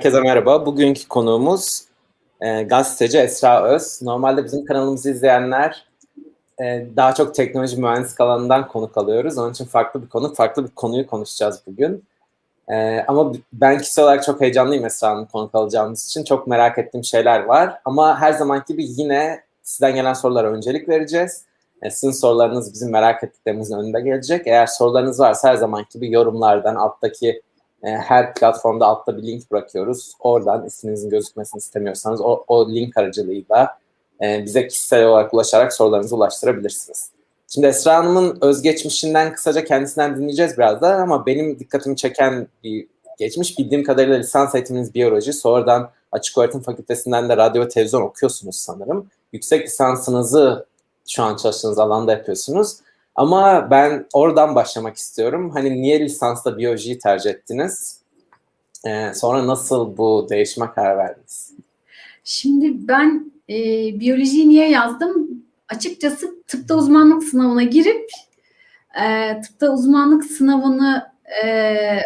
Herkese merhaba. Bugünkü konuğumuz e, gazeteci Esra Öz. Normalde bizim kanalımızı izleyenler e, daha çok teknoloji mühendislik alanından konuk alıyoruz. Onun için farklı bir konu, farklı bir konuyu konuşacağız bugün. E, ama ben kişisel olarak çok heyecanlıyım Esra'nın konuk alacağımız için. Çok merak ettiğim şeyler var. Ama her zaman gibi yine sizden gelen sorulara öncelik vereceğiz. E, sizin sorularınız bizim merak ettiklerimizin önünde gelecek. Eğer sorularınız varsa her zaman gibi yorumlardan alttaki her platformda altta bir link bırakıyoruz. Oradan isminizin gözükmesini istemiyorsanız o, o link aracılığıyla e, bize kişisel olarak ulaşarak sorularınızı ulaştırabilirsiniz. Şimdi Esra Hanım'ın özgeçmişinden kısaca kendisinden dinleyeceğiz birazdan ama benim dikkatimi çeken bir geçmiş bildiğim kadarıyla lisans eğitiminiz biyoloji, sonradan Açık Öğretim Fakültesinden de radyo ve televizyon okuyorsunuz sanırım. Yüksek lisansınızı şu an çalıştığınız alanda yapıyorsunuz. Ama ben oradan başlamak istiyorum. Hani niye lisansta biyolojiyi tercih ettiniz? Ee, sonra nasıl bu değişime karar verdiniz? Şimdi ben e, biyolojiyi niye yazdım? Açıkçası tıpta uzmanlık sınavına girip e, tıpta uzmanlık sınavını e,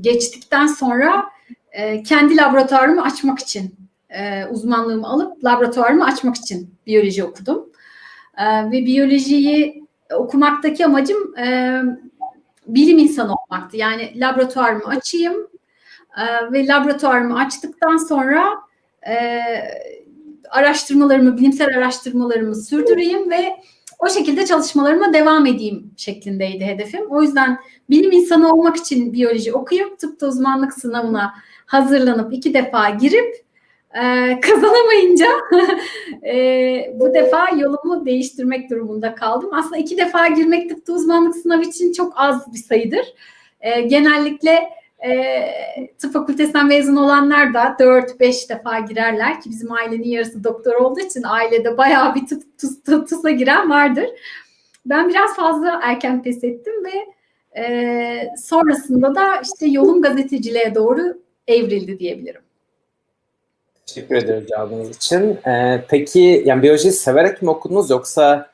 geçtikten sonra e, kendi laboratuvarımı açmak için e, uzmanlığımı alıp laboratuvarımı açmak için biyoloji okudum. E, ve biyolojiyi okumaktaki amacım e, bilim insanı olmaktı. Yani laboratuvarımı açayım e, ve laboratuvarımı açtıktan sonra e, araştırmalarımı, bilimsel araştırmalarımı sürdüreyim ve o şekilde çalışmalarıma devam edeyim şeklindeydi hedefim. O yüzden bilim insanı olmak için biyoloji okuyup tıpta uzmanlık sınavına hazırlanıp iki defa girip ee, kazanamayınca e, bu defa yolumu değiştirmek durumunda kaldım. Aslında iki defa girmek tıpta uzmanlık sınavı için çok az bir sayıdır. E, genellikle e, tıp fakültesinden mezun olanlar da 4-5 defa girerler ki bizim ailenin yarısı doktor olduğu için ailede bayağı bir tıp tıp, tısa giren vardır. Ben biraz fazla erken pes ettim ve e, sonrasında da işte yolum gazeteciliğe doğru evrildi diyebilirim. Teşekkür ederim cevabınız için. Ee, peki yani biyolojiyi severek mi okudunuz yoksa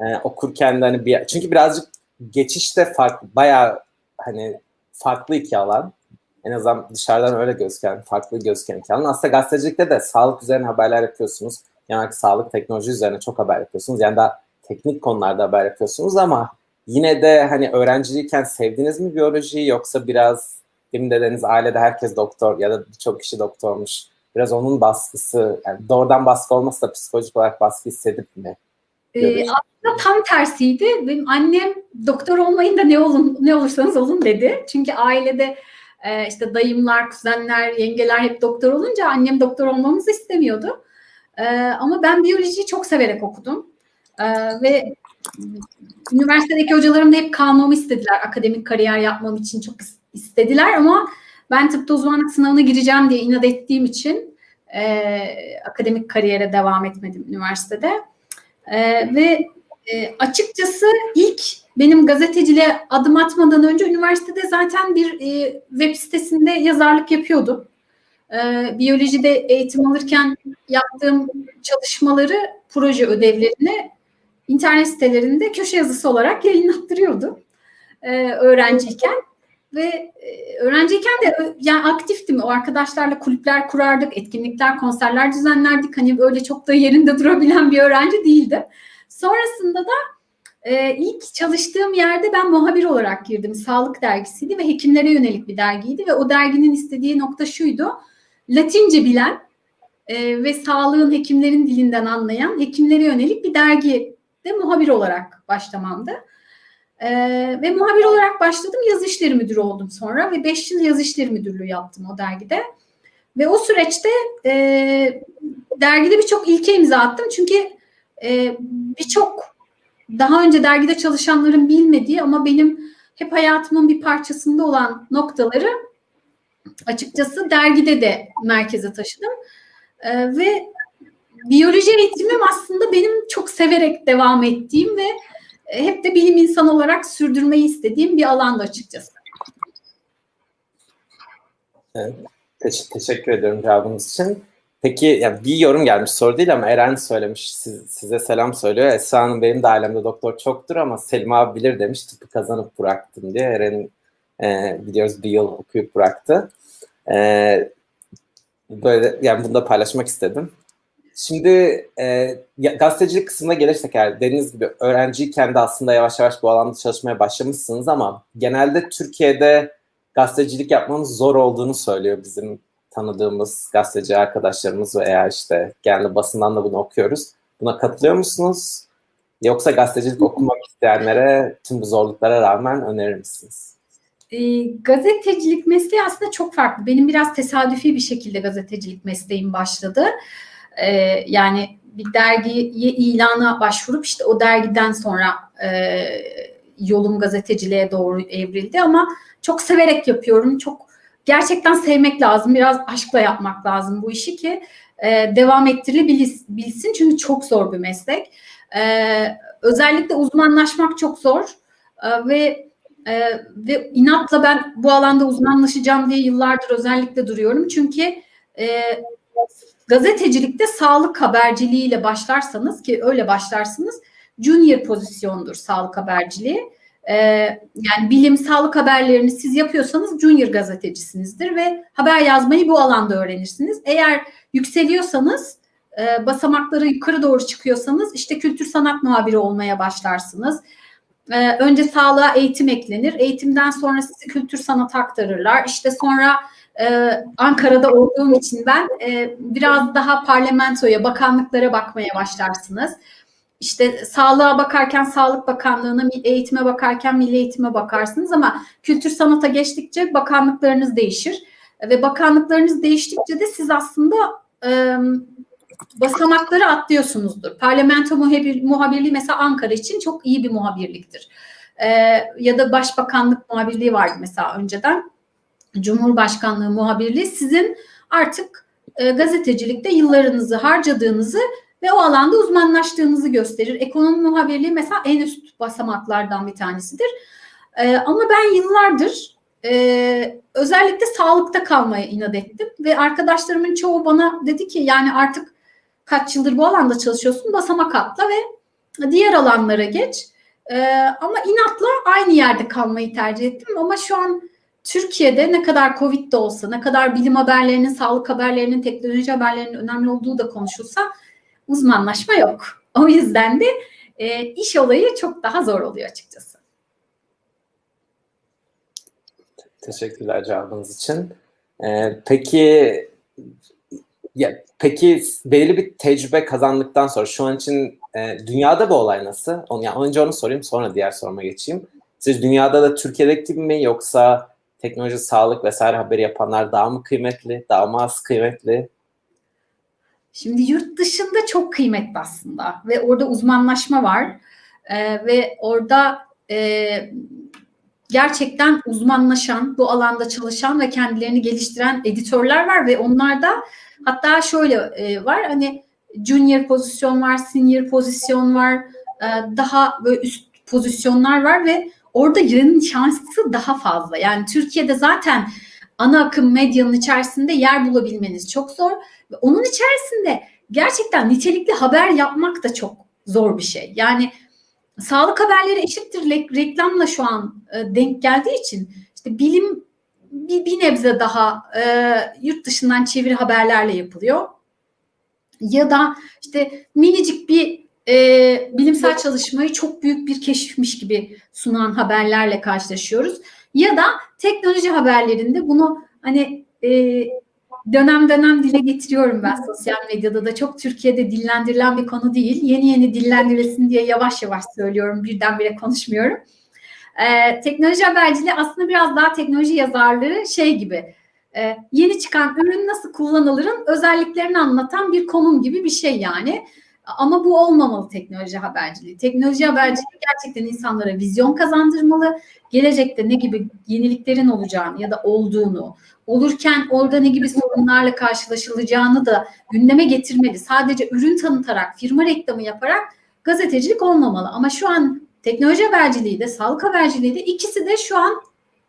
e, okurken de hani bir çünkü birazcık geçişte farklı bayağı hani farklı iki alan. En azından dışarıdan öyle gözüken, farklı gözüken iki alan. Aslında gazetecilikte de sağlık üzerine haberler yapıyorsunuz. Yani sağlık, teknoloji üzerine çok haber yapıyorsunuz. Yani daha teknik konularda haber yapıyorsunuz ama yine de hani öğrenciyken sevdiniz mi biyolojiyi yoksa biraz demin dedeniz ailede herkes doktor ya da birçok kişi doktormuş biraz onun baskısı, yani doğrudan baskı olmasa da psikolojik olarak baskı hissedip mi? Ee, aslında tam tersiydi. Benim annem doktor olmayın da ne olun ne olursanız olun dedi. Çünkü ailede e, işte dayımlar, kuzenler, yengeler hep doktor olunca annem doktor olmamızı istemiyordu. E, ama ben biyolojiyi çok severek okudum. E, ve üniversitedeki hocalarım da hep kalmamı istediler. Akademik kariyer yapmam için çok istediler ama ben tıpta uzmanlık sınavına gireceğim diye inat ettiğim için e, akademik kariyere devam etmedim üniversitede. E, ve e, açıkçası ilk benim gazeteciliğe adım atmadan önce üniversitede zaten bir e, web sitesinde yazarlık yapıyordum. E, biyolojide eğitim alırken yaptığım çalışmaları, proje ödevlerini internet sitelerinde köşe yazısı olarak yayınlattırıyordum e, öğrenciyken. Ve e, öğrenciyken de yani aktiftim. O arkadaşlarla kulüpler kurardık, etkinlikler, konserler düzenlerdik. Hani böyle çok da yerinde durabilen bir öğrenci değildi. Sonrasında da e, ilk çalıştığım yerde ben muhabir olarak girdim. Sağlık dergisiydi ve hekimlere yönelik bir dergiydi ve o derginin istediği nokta şuydu. Latince bilen e, ve sağlığın hekimlerin dilinden anlayan hekimlere yönelik bir dergi de muhabir olarak başlamamdı. Ee, ve muhabir olarak başladım. Yazı işleri müdürü oldum sonra ve 5 yıl yazı işleri müdürlüğü yaptım o dergide. Ve o süreçte e, dergide birçok ilke imza attım. Çünkü e, birçok daha önce dergide çalışanların bilmediği ama benim hep hayatımın bir parçasında olan noktaları açıkçası dergide de merkeze taşıdım. E, ve biyoloji eğitimim aslında benim çok severek devam ettiğim ve e, hep de bilim insanı olarak sürdürmeyi istediğim bir alanda açıkçası. Evet, teş- teşekkür ediyorum cevabınız için. Peki yani bir yorum gelmiş soru değil ama Eren söylemiş siz, size selam söylüyor. Esra Hanım benim de ailemde doktor çoktur ama Selim abi bilir demiş tıpı kazanıp bıraktım diye. Eren e, biliyoruz bir yıl okuyup bıraktı. Ee, böyle yani bunu da paylaşmak istedim. Şimdi e, gazetecilik kısmına gelirsek eğer dediğiniz gibi öğrenciyken de aslında yavaş yavaş bu alanda çalışmaya başlamışsınız ama genelde Türkiye'de gazetecilik yapmanız zor olduğunu söylüyor bizim tanıdığımız gazeteci arkadaşlarımız ve eğer işte genelde basından da bunu okuyoruz. Buna katılıyor musunuz? Yoksa gazetecilik okumak isteyenlere tüm bu zorluklara rağmen önerir misiniz? E, gazetecilik mesleği aslında çok farklı. Benim biraz tesadüfi bir şekilde gazetecilik mesleğim başladı. E, yani bir dergiye ilana başvurup işte o dergiden sonra e, yolum gazeteciliğe doğru evrildi ama çok severek yapıyorum. Çok gerçekten sevmek lazım. Biraz aşkla yapmak lazım bu işi ki e, devam ettirilebilsin. Çünkü çok zor bir meslek. E, özellikle uzmanlaşmak çok zor. E, ve e, ve inatla ben bu alanda uzmanlaşacağım diye yıllardır özellikle duruyorum. Çünkü e, gazetecilikte sağlık haberciliğiyle başlarsanız ki öyle başlarsınız junior pozisyondur sağlık haberciliği. Ee, yani bilim, sağlık haberlerini siz yapıyorsanız junior gazetecisinizdir ve haber yazmayı bu alanda öğrenirsiniz. Eğer yükseliyorsanız, e, basamakları yukarı doğru çıkıyorsanız işte kültür sanat muhabiri olmaya başlarsınız. Ee, önce sağlığa eğitim eklenir. Eğitimden sonra sizi kültür sanat aktarırlar. İşte sonra e, Ankara'da olduğum için ben e, biraz daha parlamentoya, bakanlıklara bakmaya başlarsınız işte sağlığa bakarken Sağlık Bakanlığı'na, eğitime bakarken Milli Eğitime bakarsınız ama kültür sanata geçtikçe bakanlıklarınız değişir. Ve bakanlıklarınız değiştikçe de siz aslında e, basamakları atlıyorsunuzdur. Parlamento muhabir, muhabirliği mesela Ankara için çok iyi bir muhabirliktir. E, ya da başbakanlık muhabirliği vardı mesela önceden. Cumhurbaşkanlığı muhabirliği sizin artık e, gazetecilikte yıllarınızı harcadığınızı ve o alanda uzmanlaştığınızı gösterir. Ekonomi muhabirliği mesela en üst basamaklardan bir tanesidir. Ee, ama ben yıllardır e, özellikle sağlıkta kalmaya inat ettim ve arkadaşlarımın çoğu bana dedi ki yani artık kaç yıldır bu alanda çalışıyorsun basamak atla ve diğer alanlara geç. Ee, ama inatla aynı yerde kalmayı tercih ettim ama şu an Türkiye'de ne kadar Covid de olsa, ne kadar bilim haberlerinin, sağlık haberlerinin, teknoloji haberlerinin önemli olduğu da konuşulsa uzmanlaşma yok. O yüzden de e, iş olayı çok daha zor oluyor açıkçası. Teşekkürler cevabınız için. Ee, peki ya, peki belirli bir tecrübe kazandıktan sonra şu an için e, dünyada bu olay nasıl? Onu, yani önce onu sorayım sonra diğer soruma geçeyim. Siz dünyada da Türkiye'deki gibi mi yoksa teknoloji, sağlık vesaire haberi yapanlar daha mı kıymetli, daha mı az kıymetli? Şimdi yurt dışında çok kıymetli aslında ve orada uzmanlaşma var ee, ve orada e, gerçekten uzmanlaşan, bu alanda çalışan ve kendilerini geliştiren editörler var ve onlarda hatta şöyle e, var hani junior pozisyon var, senior pozisyon var, e, daha böyle üst pozisyonlar var ve orada yerin şansı daha fazla. Yani Türkiye'de zaten ana akım medyanın içerisinde yer bulabilmeniz çok zor. Ve onun içerisinde gerçekten nitelikli haber yapmak da çok zor bir şey. Yani sağlık haberleri eşittir reklamla şu an e, denk geldiği için işte bilim bir, bir nebze daha e, yurt dışından çeviri haberlerle yapılıyor. Ya da işte minicik bir e, bilimsel çalışmayı çok büyük bir keşifmiş gibi sunan haberlerle karşılaşıyoruz. Ya da teknoloji haberlerinde bunu hani e, dönem dönem dile getiriyorum ben sosyal medyada da çok Türkiye'de dillendirilen bir konu değil. Yeni yeni dillendirilsin diye yavaş yavaş söylüyorum birdenbire konuşmuyorum. Ee, teknoloji haberciliği aslında biraz daha teknoloji yazarlığı şey gibi e, yeni çıkan ürün nasıl kullanılırın özelliklerini anlatan bir konum gibi bir şey yani. Ama bu olmamalı teknoloji haberciliği. Teknoloji haberciliği gerçekten insanlara vizyon kazandırmalı. Gelecekte ne gibi yeniliklerin olacağını ya da olduğunu, olurken orada ne gibi sorunlarla karşılaşılacağını da gündeme getirmeli. Sadece ürün tanıtarak, firma reklamı yaparak gazetecilik olmamalı. Ama şu an teknoloji haberciliği de, sağlık haberciliği de ikisi de şu an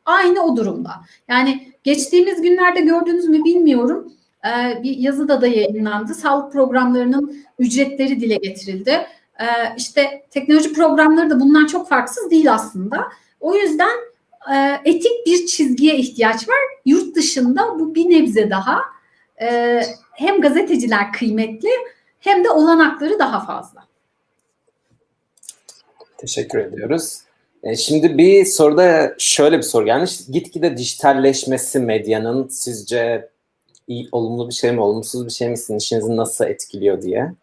aynı o durumda. Yani geçtiğimiz günlerde gördünüz mü bilmiyorum. Ee, bir yazıda da yayınlandı. Sağlık programlarının ücretleri dile getirildi. Ee, işte teknoloji programları da bundan çok farksız değil aslında. O yüzden e, etik bir çizgiye ihtiyaç var. Yurt dışında bu bir nebze daha e, hem gazeteciler kıymetli hem de olanakları daha fazla. Teşekkür ediyoruz. E, şimdi bir soruda şöyle bir soru gelmiş. Gitgide dijitalleşmesi medyanın sizce iyi, olumlu bir şey mi, olumsuz bir şey mi sizin işinizi nasıl etkiliyor diye?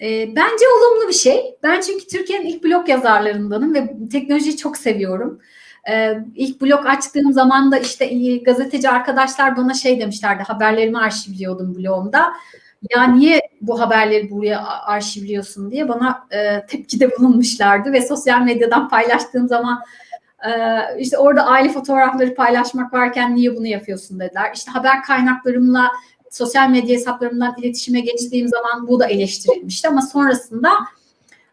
E, bence olumlu bir şey. Ben çünkü Türkiye'nin ilk blog yazarlarındanım ve teknolojiyi çok seviyorum. E, ilk blog açtığım zaman da işte gazeteci arkadaşlar bana şey demişlerdi, haberlerimi arşivliyordum blogumda. Ya niye bu haberleri buraya arşivliyorsun diye bana e, tepkide bulunmuşlardı ve sosyal medyadan paylaştığım zaman e, işte orada aile fotoğrafları paylaşmak varken niye bunu yapıyorsun dediler. İşte haber kaynaklarımla sosyal medya hesaplarımdan iletişime geçtiğim zaman bu da eleştirilmişti ama sonrasında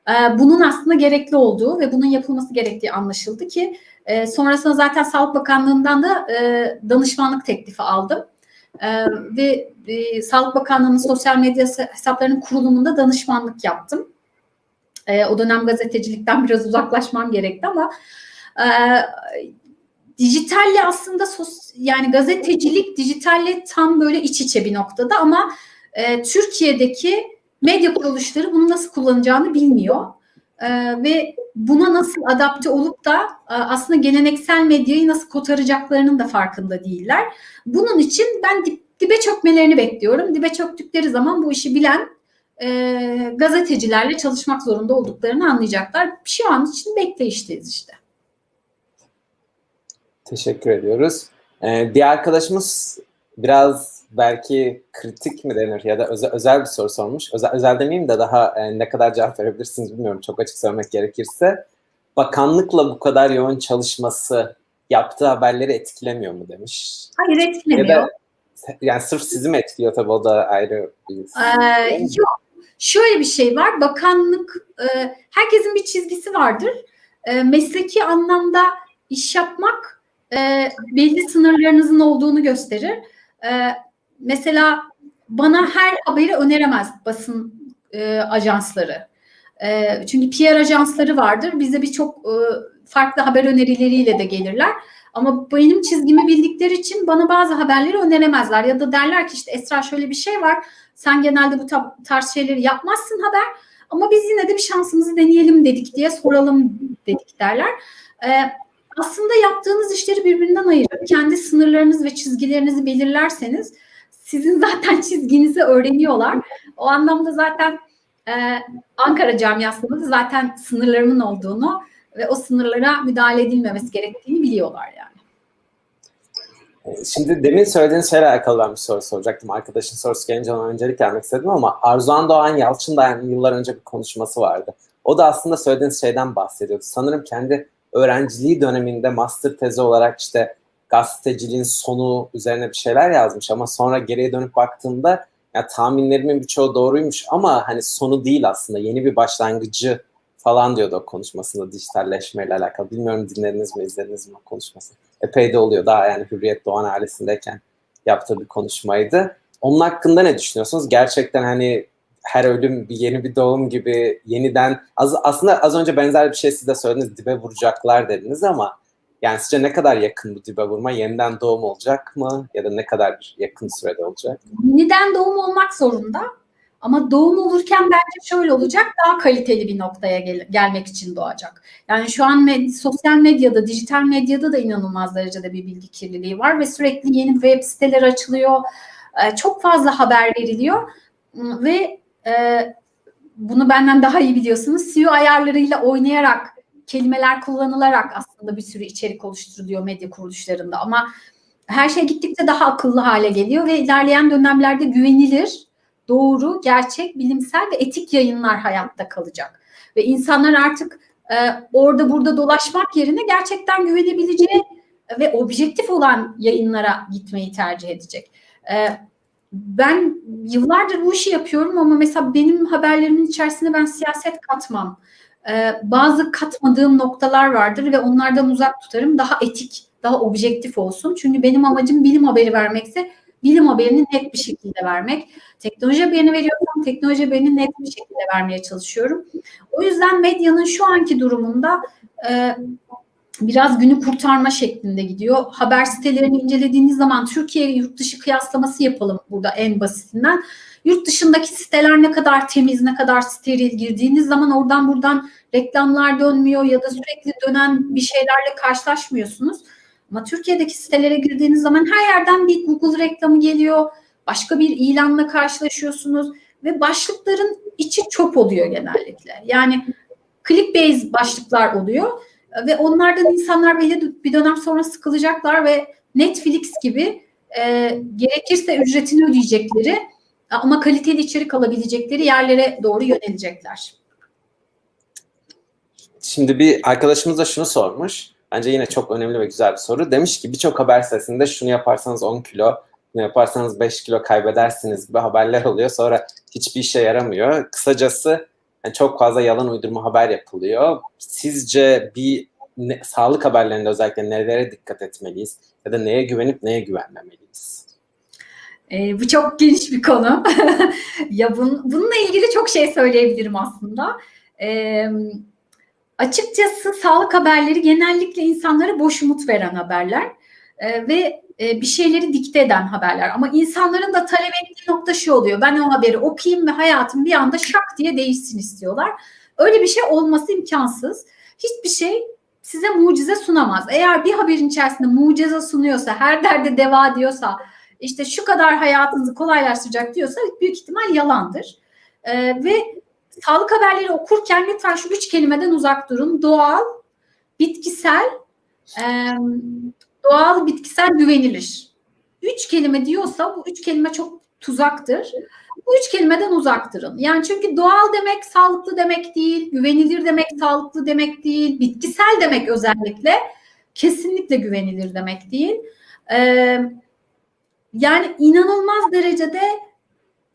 e, bunun aslında gerekli olduğu ve bunun yapılması gerektiği anlaşıldı ki e, sonrasında zaten Sağlık Bakanlığı'ndan da e, danışmanlık teklifi aldım. Ve Sağlık Bakanlığı'nın sosyal medya hesaplarının kurulumunda danışmanlık yaptım. O dönem gazetecilikten biraz uzaklaşmam gerekti ama e, dijitalle aslında sos, yani gazetecilik dijitalle tam böyle iç içe bir noktada ama e, Türkiye'deki medya kuruluşları bunu nasıl kullanacağını bilmiyor. E, ve buna nasıl adapte olup da e, aslında geleneksel medyayı nasıl kotaracaklarının da farkında değiller. Bunun için ben dip, dibe çökmelerini bekliyorum. Dibe çöktükleri zaman bu işi bilen e, gazetecilerle çalışmak zorunda olduklarını anlayacaklar. Şu an için bekleyişteyiz işte. Teşekkür ediyoruz. Ee, bir arkadaşımız biraz belki kritik mi denir ya da özel, özel bir soru sormuş. Özel, özel demeyeyim de daha e, ne kadar cevap verebilirsiniz bilmiyorum çok açık söylemek gerekirse. Bakanlıkla bu kadar yoğun çalışması yaptığı haberleri etkilemiyor mu demiş. Hayır etkilemiyor. Ya da, yani sırf sizi mi etkiliyor tabii o da ayrı bir ee, Yok. Şöyle bir şey var. Bakanlık e, herkesin bir çizgisi vardır. E, mesleki anlamda iş yapmak e, belli sınırlarınızın olduğunu gösterir. E, mesela bana her haberi öneremez basın e, ajansları. E, çünkü PR ajansları vardır. Bize birçok e, farklı haber önerileriyle de gelirler. Ama benim çizgimi bildikleri için bana bazı haberleri öneremezler. Ya da derler ki işte Esra şöyle bir şey var. Sen genelde bu tarz şeyleri yapmazsın haber. Ama biz yine de bir şansımızı deneyelim dedik diye soralım dedik derler. Ee, aslında yaptığınız işleri birbirinden ayırıp kendi sınırlarınız ve çizgilerinizi belirlerseniz sizin zaten çizginizi öğreniyorlar. O anlamda zaten e, Ankara camiasında da zaten sınırlarımın olduğunu ve o sınırlara müdahale edilmemesi gerektiğini biliyorlar yani. Şimdi demin söylediğiniz şeyle alakalı ben bir soru soracaktım. Arkadaşın sorusu gelince ona öncelik vermek istedim ama Arzuhan Doğan Yalçın da yani yıllar önce bir konuşması vardı. O da aslında söylediğiniz şeyden bahsediyordu. Sanırım kendi öğrenciliği döneminde master tezi olarak işte gazeteciliğin sonu üzerine bir şeyler yazmış ama sonra geriye dönüp baktığımda ya tahminlerimin birçoğu doğruymuş ama hani sonu değil aslında yeni bir başlangıcı falan diyordu o konuşmasında dijitalleşmeyle alakalı. Bilmiyorum dinlediniz mi, izlediniz mi o konuşması. Epey de oluyor daha yani Hürriyet Doğan ailesindeyken yaptığı bir konuşmaydı. Onun hakkında ne düşünüyorsunuz? Gerçekten hani her ölüm bir yeni bir doğum gibi yeniden az, aslında az önce benzer bir şey siz de söylediniz dibe vuracaklar dediniz ama yani sizce ne kadar yakın bu dibe vurma? Yeniden doğum olacak mı? Ya da ne kadar yakın sürede olacak? Yeniden doğum olmak zorunda. Ama doğum olurken bence şöyle olacak, daha kaliteli bir noktaya gel- gelmek için doğacak. Yani şu an med- sosyal medyada, dijital medyada da inanılmaz derecede bir bilgi kirliliği var ve sürekli yeni web siteler açılıyor, çok fazla haber veriliyor ve e, bunu benden daha iyi biliyorsunuz. SEO ayarlarıyla oynayarak, kelimeler kullanılarak aslında bir sürü içerik oluşturuluyor medya kuruluşlarında ama her şey gittikçe daha akıllı hale geliyor ve ilerleyen dönemlerde güvenilir doğru, gerçek, bilimsel ve etik yayınlar hayatta kalacak. Ve insanlar artık e, orada burada dolaşmak yerine gerçekten güvenebileceği ve objektif olan yayınlara gitmeyi tercih edecek. E, ben yıllardır bu işi yapıyorum ama mesela benim haberlerimin içerisinde ben siyaset katmam. E, bazı katmadığım noktalar vardır ve onlardan uzak tutarım. Daha etik, daha objektif olsun. Çünkü benim amacım bilim haberi vermekse bilim haberini net bir şekilde vermek. Teknoloji haberini veriyorsam teknoloji haberini net bir şekilde vermeye çalışıyorum. O yüzden medyanın şu anki durumunda e, biraz günü kurtarma şeklinde gidiyor. Haber sitelerini incelediğiniz zaman Türkiye yurt dışı kıyaslaması yapalım burada en basitinden. Yurt dışındaki siteler ne kadar temiz, ne kadar steril girdiğiniz zaman oradan buradan reklamlar dönmüyor ya da sürekli dönen bir şeylerle karşılaşmıyorsunuz. Ama Türkiye'deki sitelere girdiğiniz zaman her yerden bir Google reklamı geliyor. Başka bir ilanla karşılaşıyorsunuz ve başlıkların içi çöp oluyor genellikle. Yani clickbait başlıklar oluyor ve onlardan insanlar belli bir dönem sonra sıkılacaklar ve Netflix gibi e, gerekirse ücretini ödeyecekleri ama kaliteli içerik alabilecekleri yerlere doğru yönelecekler. Şimdi bir arkadaşımız da şunu sormuş. Bence yine çok önemli ve güzel bir soru. Demiş ki birçok haber sitesinde şunu yaparsanız 10 kilo, bunu yaparsanız 5 kilo kaybedersiniz gibi haberler oluyor. Sonra hiçbir işe yaramıyor. Kısacası yani çok fazla yalan uydurma haber yapılıyor. Sizce bir ne, sağlık haberlerinde özellikle nelere dikkat etmeliyiz? Ya da neye güvenip neye güvenmemeliyiz? E, bu çok geniş bir konu. ya bun, bununla ilgili çok şey söyleyebilirim aslında. E, açıkçası sağlık haberleri genellikle insanlara boş umut veren haberler e, ve e, bir şeyleri dikte eden haberler. Ama insanların da talep ettiği nokta şu oluyor. Ben o haberi okuyayım ve hayatım bir anda şak diye değişsin istiyorlar. Öyle bir şey olması imkansız. Hiçbir şey size mucize sunamaz. Eğer bir haberin içerisinde mucize sunuyorsa, her derde deva diyorsa, işte şu kadar hayatınızı kolaylaştıracak diyorsa büyük ihtimal yalandır. Ee, ve sağlık haberleri okurken lütfen şu üç kelimeden uzak durun. Doğal, bitkisel, e, doğal, bitkisel, güvenilir. Üç kelime diyorsa bu üç kelime çok tuzaktır. Bu üç kelimeden uzak durun. Yani çünkü doğal demek sağlıklı demek değil, güvenilir demek sağlıklı demek değil, bitkisel demek özellikle kesinlikle güvenilir demek değil. Ee, yani inanılmaz derecede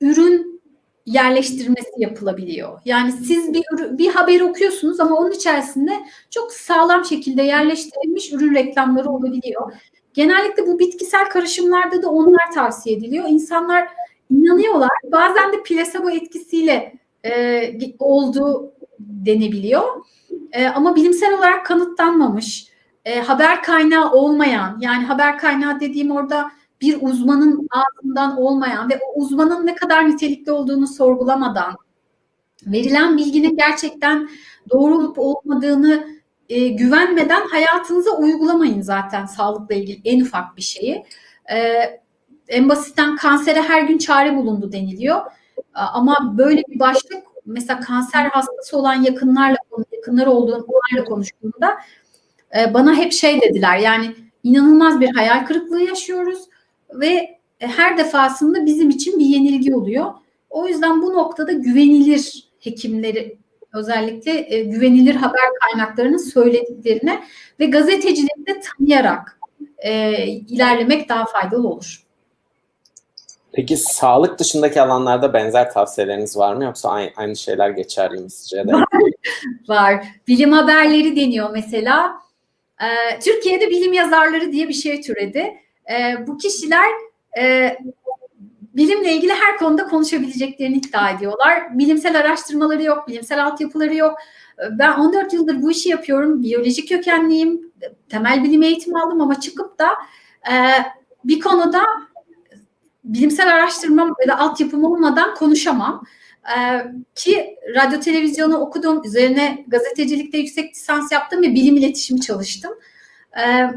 ürün yerleştirmesi yapılabiliyor. Yani siz bir bir haber okuyorsunuz ama onun içerisinde çok sağlam şekilde yerleştirilmiş ürün reklamları olabiliyor. Genellikle bu bitkisel karışımlarda da onlar tavsiye ediliyor. İnsanlar inanıyorlar. Bazen de plasebo etkisiyle e, olduğu denebiliyor. E, ama bilimsel olarak kanıtlanmamış, e, haber kaynağı olmayan, yani haber kaynağı dediğim orada bir uzmanın ağzından olmayan ve o uzmanın ne kadar nitelikli olduğunu sorgulamadan verilen bilginin gerçekten doğru olup olmadığını e, güvenmeden hayatınıza uygulamayın zaten sağlıkla ilgili en ufak bir şeyi. E, en basitten kansere her gün çare bulundu deniliyor. Ama böyle bir başlık mesela kanser hastası olan yakınlarla yakınlar olduğum onlarla konuştuğumda e, bana hep şey dediler yani inanılmaz bir hayal kırıklığı yaşıyoruz ve her defasında bizim için bir yenilgi oluyor. O yüzden bu noktada güvenilir hekimleri özellikle e, güvenilir haber kaynaklarının söylediklerine ve gazetecileri de tanıyarak e, ilerlemek daha faydalı olur. Peki sağlık dışındaki alanlarda benzer tavsiyeleriniz var mı yoksa aynı şeyler geçerli mi sizce de? Var. var. Bilim haberleri deniyor mesela. Ee, Türkiye'de bilim yazarları diye bir şey türedi. Ee, bu kişiler e, bilimle ilgili her konuda konuşabileceklerini iddia ediyorlar. Bilimsel araştırmaları yok, bilimsel altyapıları yok. Ben 14 yıldır bu işi yapıyorum. Biyolojik kökenliyim. Temel bilim eğitimi aldım ama çıkıp da e, bir konuda bilimsel araştırmam ya da altyapım olmadan konuşamam. Ee, ki radyo televizyonu okudum, üzerine gazetecilikte yüksek lisans yaptım ve bilim iletişimi çalıştım. Ee,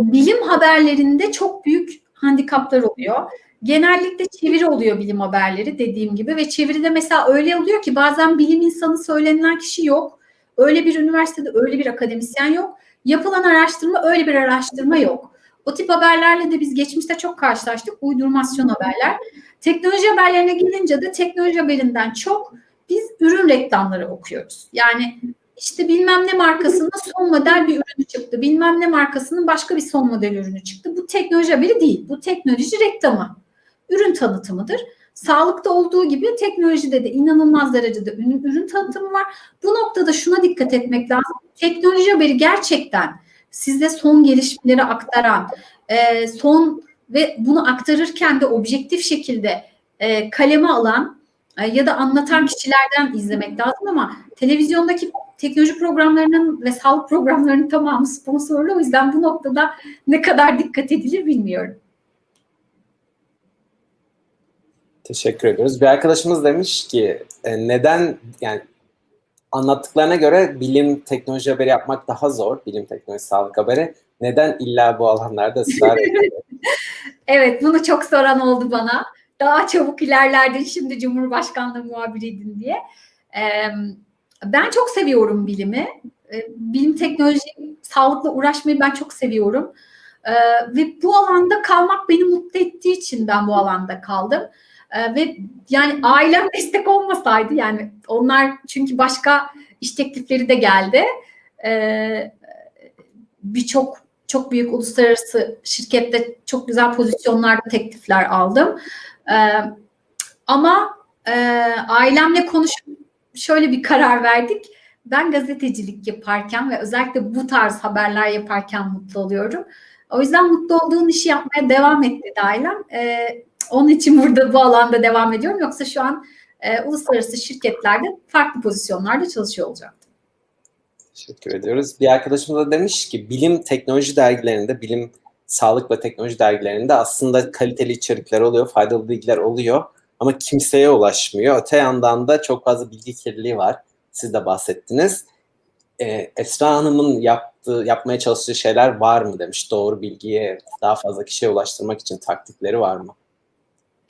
bilim haberlerinde çok büyük handikaplar oluyor. Genellikle çeviri oluyor bilim haberleri dediğim gibi ve çeviride mesela öyle oluyor ki bazen bilim insanı söylenilen kişi yok. Öyle bir üniversitede öyle bir akademisyen yok. Yapılan araştırma öyle bir araştırma yok. O tip haberlerle de biz geçmişte çok karşılaştık. Uydurmasyon haberler. Teknoloji haberlerine gelince de teknoloji haberinden çok biz ürün reklamları okuyoruz. Yani işte bilmem ne markasının son model bir ürünü çıktı. Bilmem ne markasının başka bir son model ürünü çıktı. Bu teknoloji haberi değil. Bu teknoloji reklamı. Ürün tanıtımıdır. Sağlıkta olduğu gibi teknolojide de inanılmaz derecede ürün, ürün tanıtımı var. Bu noktada şuna dikkat etmek lazım. Teknoloji haberi gerçekten size son gelişmeleri aktaran, e, son ve bunu aktarırken de objektif şekilde e, kaleme alan e, ya da anlatan kişilerden izlemek lazım ama televizyondaki teknoloji programlarının ve sağlık programlarının tamamı sponsorlu. O yüzden bu noktada ne kadar dikkat edilir bilmiyorum. Teşekkür ediyoruz. Bir arkadaşımız demiş ki e, neden yani anlattıklarına göre bilim teknoloji haberi yapmak daha zor. Bilim teknoloji sağlık haberi. Neden illa bu alanlarda ısrar evet bunu çok soran oldu bana. Daha çabuk ilerlerdin şimdi Cumhurbaşkanlığı muhabiriydin diye. Ben çok seviyorum bilimi. Ee, bilim teknoloji, sağlıkla uğraşmayı ben çok seviyorum. Ee, ve bu alanda kalmak beni mutlu ettiği için ben bu alanda kaldım. Ee, ve yani ailem destek olmasaydı yani onlar çünkü başka iş teklifleri de geldi. Ee, Birçok çok büyük uluslararası şirkette çok güzel pozisyonlarda teklifler aldım. Ee, ama e, ailemle konuşup şöyle bir karar verdik. Ben gazetecilik yaparken ve özellikle bu tarz haberler yaparken mutlu oluyorum. O yüzden mutlu olduğun işi yapmaya devam et dedi ailem. Ee, onun için burada bu alanda devam ediyorum. Yoksa şu an e, uluslararası şirketlerde farklı pozisyonlarda çalışıyor olacaktım. Teşekkür ediyoruz. Bir arkadaşımız da demiş ki bilim teknoloji dergilerinde, bilim sağlık ve teknoloji dergilerinde aslında kaliteli içerikler oluyor, faydalı bilgiler oluyor ama kimseye ulaşmıyor. Öte yandan da çok fazla bilgi kirliliği var. Siz de bahsettiniz. Ee, Esra Hanım'ın yaptığı, yapmaya çalıştığı şeyler var mı demiş. Doğru bilgiye daha fazla kişiye ulaştırmak için taktikleri var mı?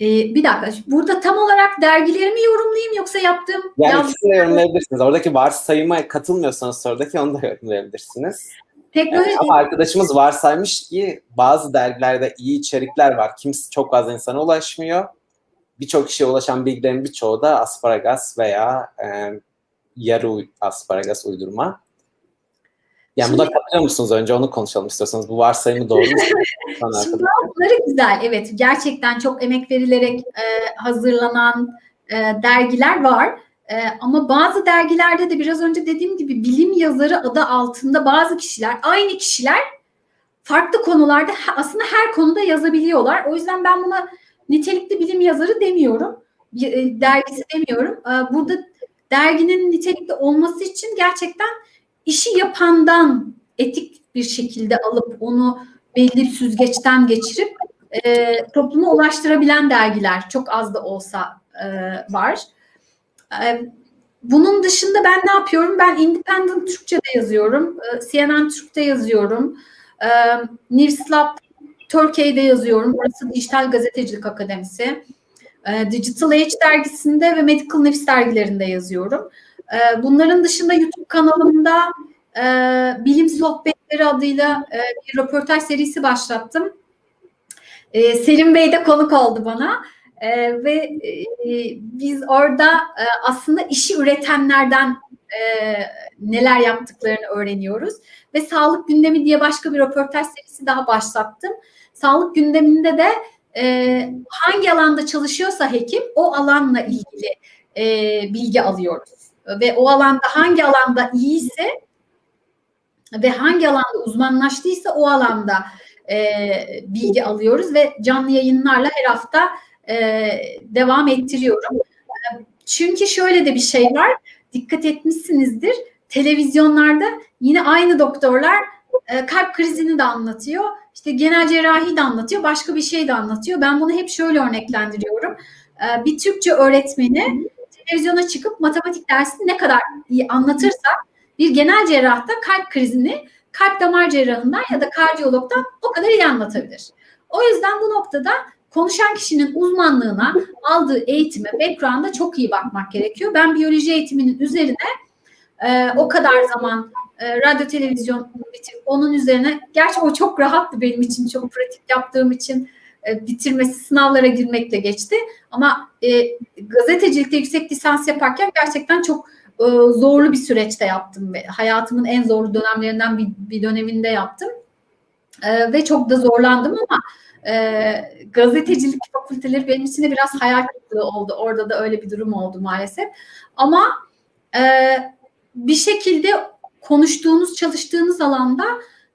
Ee, bir dakika. Burada tam olarak dergilerimi yorumlayayım yoksa yaptığım... Yani yaz... ikisini de yorumlayabilirsiniz. Oradaki varsayıma katılmıyorsanız sorudaki onu da yorumlayabilirsiniz. Teknoloji... Yani ama arkadaşımız varsaymış ki bazı dergilerde iyi içerikler var. Kimse çok fazla insana ulaşmıyor. Birçok kişiye ulaşan bilgilerin birçoğu da asparagas veya e, yarı asparagas uydurma. Yani Şimdi, buna katılıyor musunuz? Önce onu konuşalım istiyorsanız. Bu varsayımı doğru mu? Şimdi bazıları güzel. Evet. Gerçekten çok emek verilerek e, hazırlanan e, dergiler var. E, ama bazı dergilerde de biraz önce dediğim gibi bilim yazarı adı altında bazı kişiler, aynı kişiler farklı konularda aslında her konuda yazabiliyorlar. O yüzden ben buna nitelikli bilim yazarı demiyorum. E, dergisi demiyorum. E, burada derginin nitelikli olması için gerçekten işi yapandan etik bir şekilde alıp onu belli bir süzgeçten geçirip e, topluma ulaştırabilen dergiler çok az da olsa e, var. E, bunun dışında ben ne yapıyorum? Ben Independent Türkçe'de yazıyorum. E, CNN Türk'te yazıyorum. E, Newslab Türkiye'de yazıyorum. Burası Dijital Gazetecilik Akademisi. E, Digital Age dergisinde ve Medical Nefis dergilerinde yazıyorum. E, bunların dışında YouTube kanalımda e, Bilim Sohbetleri adıyla e, bir röportaj serisi başlattım. E, Selim Bey de konuk oldu bana. E, ve e, biz orada e, aslında işi üretenlerden e, neler yaptıklarını öğreniyoruz. Ve sağlık gündemi diye başka bir röportaj serisi daha başlattım. Sağlık gündeminde de e, hangi alanda çalışıyorsa hekim o alanla ilgili e, bilgi alıyoruz. Ve o alanda hangi alanda iyiyse ve hangi alanda uzmanlaştıysa o alanda e, bilgi alıyoruz ve canlı yayınlarla her hafta e, devam ettiriyorum. Çünkü şöyle de bir şey var, dikkat etmişsinizdir. Televizyonlarda yine aynı doktorlar e, kalp krizini de anlatıyor, işte genel cerrahi de anlatıyor, başka bir şey de anlatıyor. Ben bunu hep şöyle örneklendiriyorum. E, bir Türkçe öğretmeni televizyona çıkıp matematik dersini ne kadar iyi anlatırsa bir genel cerrahta kalp krizini kalp damar cerrahından ya da kardiyologdan o kadar iyi anlatabilir. O yüzden bu noktada konuşan kişinin uzmanlığına, aldığı eğitime, background'a çok iyi bakmak gerekiyor. Ben biyoloji eğitiminin üzerine e, o kadar zaman e, radyo televizyon bitirip onun üzerine gerçi o çok rahattı benim için çok pratik yaptığım için e, bitirmesi sınavlara girmekle geçti. Ama e, gazetecilikte yüksek lisans yaparken gerçekten çok e, zorlu bir süreçte yaptım hayatımın en zorlu dönemlerinden bir, bir döneminde yaptım. E, ve çok da zorlandım ama e, gazetecilik fakülteleri benim için de biraz hayal kırıklığı oldu. Orada da öyle bir durum oldu maalesef. Ama e, bir şekilde konuştuğunuz çalıştığınız alanda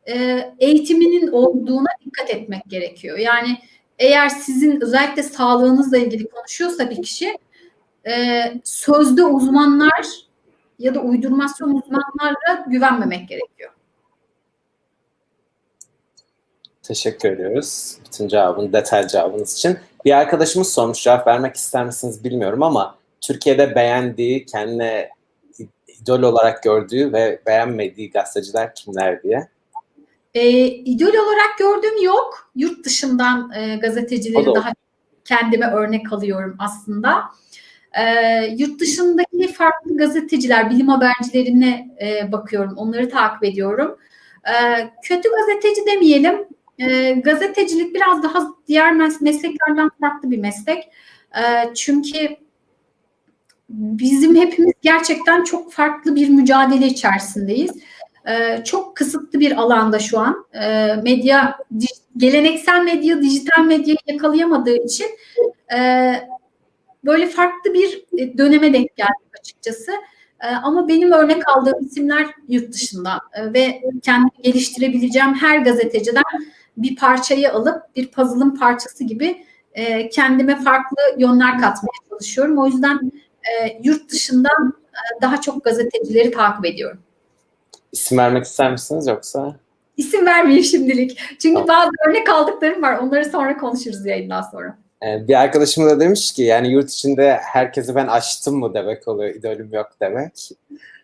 e, eğitiminin olduğuna dikkat etmek gerekiyor. Yani eğer sizin özellikle sağlığınızla ilgili konuşuyorsa bir kişi e, sözde uzmanlar ya da uydurmasyon uzmanlarına güvenmemek gerekiyor. Teşekkür ediyoruz bütün cevabın, detaylı cevabınız için. Bir arkadaşımız sormuş, cevap vermek ister misiniz bilmiyorum ama Türkiye'de beğendiği, kendine idol olarak gördüğü ve beğenmediği gazeteciler kimler diye. E, idol olarak gördüğüm yok. Yurt dışından e, gazetecileri daha kendime örnek alıyorum aslında. E, yurt dışındaki farklı gazeteciler, bilim habercilerine e, bakıyorum. Onları takip ediyorum. E, kötü gazeteci demeyelim. E, gazetecilik biraz daha diğer mesleklerden farklı bir meslek. E, çünkü bizim hepimiz gerçekten çok farklı bir mücadele içerisindeyiz. Ee, çok kısıtlı bir alanda şu an. Ee, medya, geleneksel medya, dijital medyayı yakalayamadığı için e, böyle farklı bir e, döneme denk geldik açıkçası. E, ama benim örnek aldığım isimler yurt dışında e, ve kendimi geliştirebileceğim her gazeteciden bir parçayı alıp bir puzzle'ın parçası gibi e, kendime farklı yönler katmaya çalışıyorum. O yüzden yurt dışından daha çok gazetecileri takip ediyorum. İsim vermek ister misiniz yoksa? İsim vermeyeyim şimdilik. Çünkü tamam. bazı örnek aldıklarım var. Onları sonra konuşuruz yayından sonra. Ee, bir arkadaşım da demiş ki yani yurt içinde herkesi ben açtım mı demek oluyor, idolüm yok demek.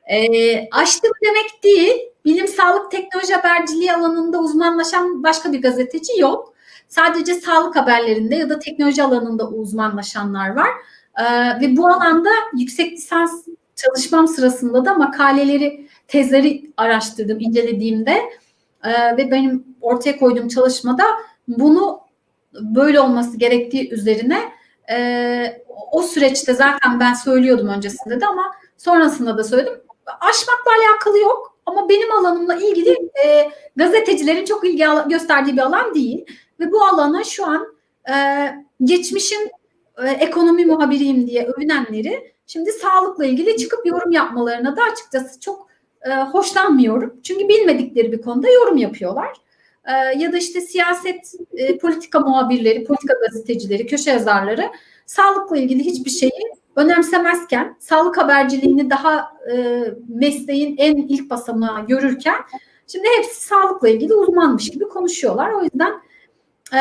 E, açtım demek değil. Bilim, sağlık, teknoloji haberciliği alanında uzmanlaşan başka bir gazeteci yok. Sadece sağlık haberlerinde ya da teknoloji alanında uzmanlaşanlar var. Ee, ve bu alanda yüksek lisans çalışmam sırasında da makaleleri, tezleri araştırdım, incelediğimde e, ve benim ortaya koyduğum çalışmada bunu böyle olması gerektiği üzerine e, o süreçte zaten ben söylüyordum öncesinde de ama sonrasında da söyledim. Aşmakla alakalı yok ama benim alanımla ilgili e, gazetecilerin çok ilgi gösterdiği bir alan değil ve bu alana şu an e, geçmişin e, ekonomi muhabiriyim diye övünenleri şimdi sağlıkla ilgili çıkıp yorum yapmalarına da açıkçası çok e, hoşlanmıyorum. Çünkü bilmedikleri bir konuda yorum yapıyorlar. E, ya da işte siyaset, e, politika muhabirleri, politika gazetecileri, köşe yazarları sağlıkla ilgili hiçbir şeyi önemsemezken, sağlık haberciliğini daha e, mesleğin en ilk basamağı görürken şimdi hepsi sağlıkla ilgili uzmanmış gibi konuşuyorlar. O yüzden e,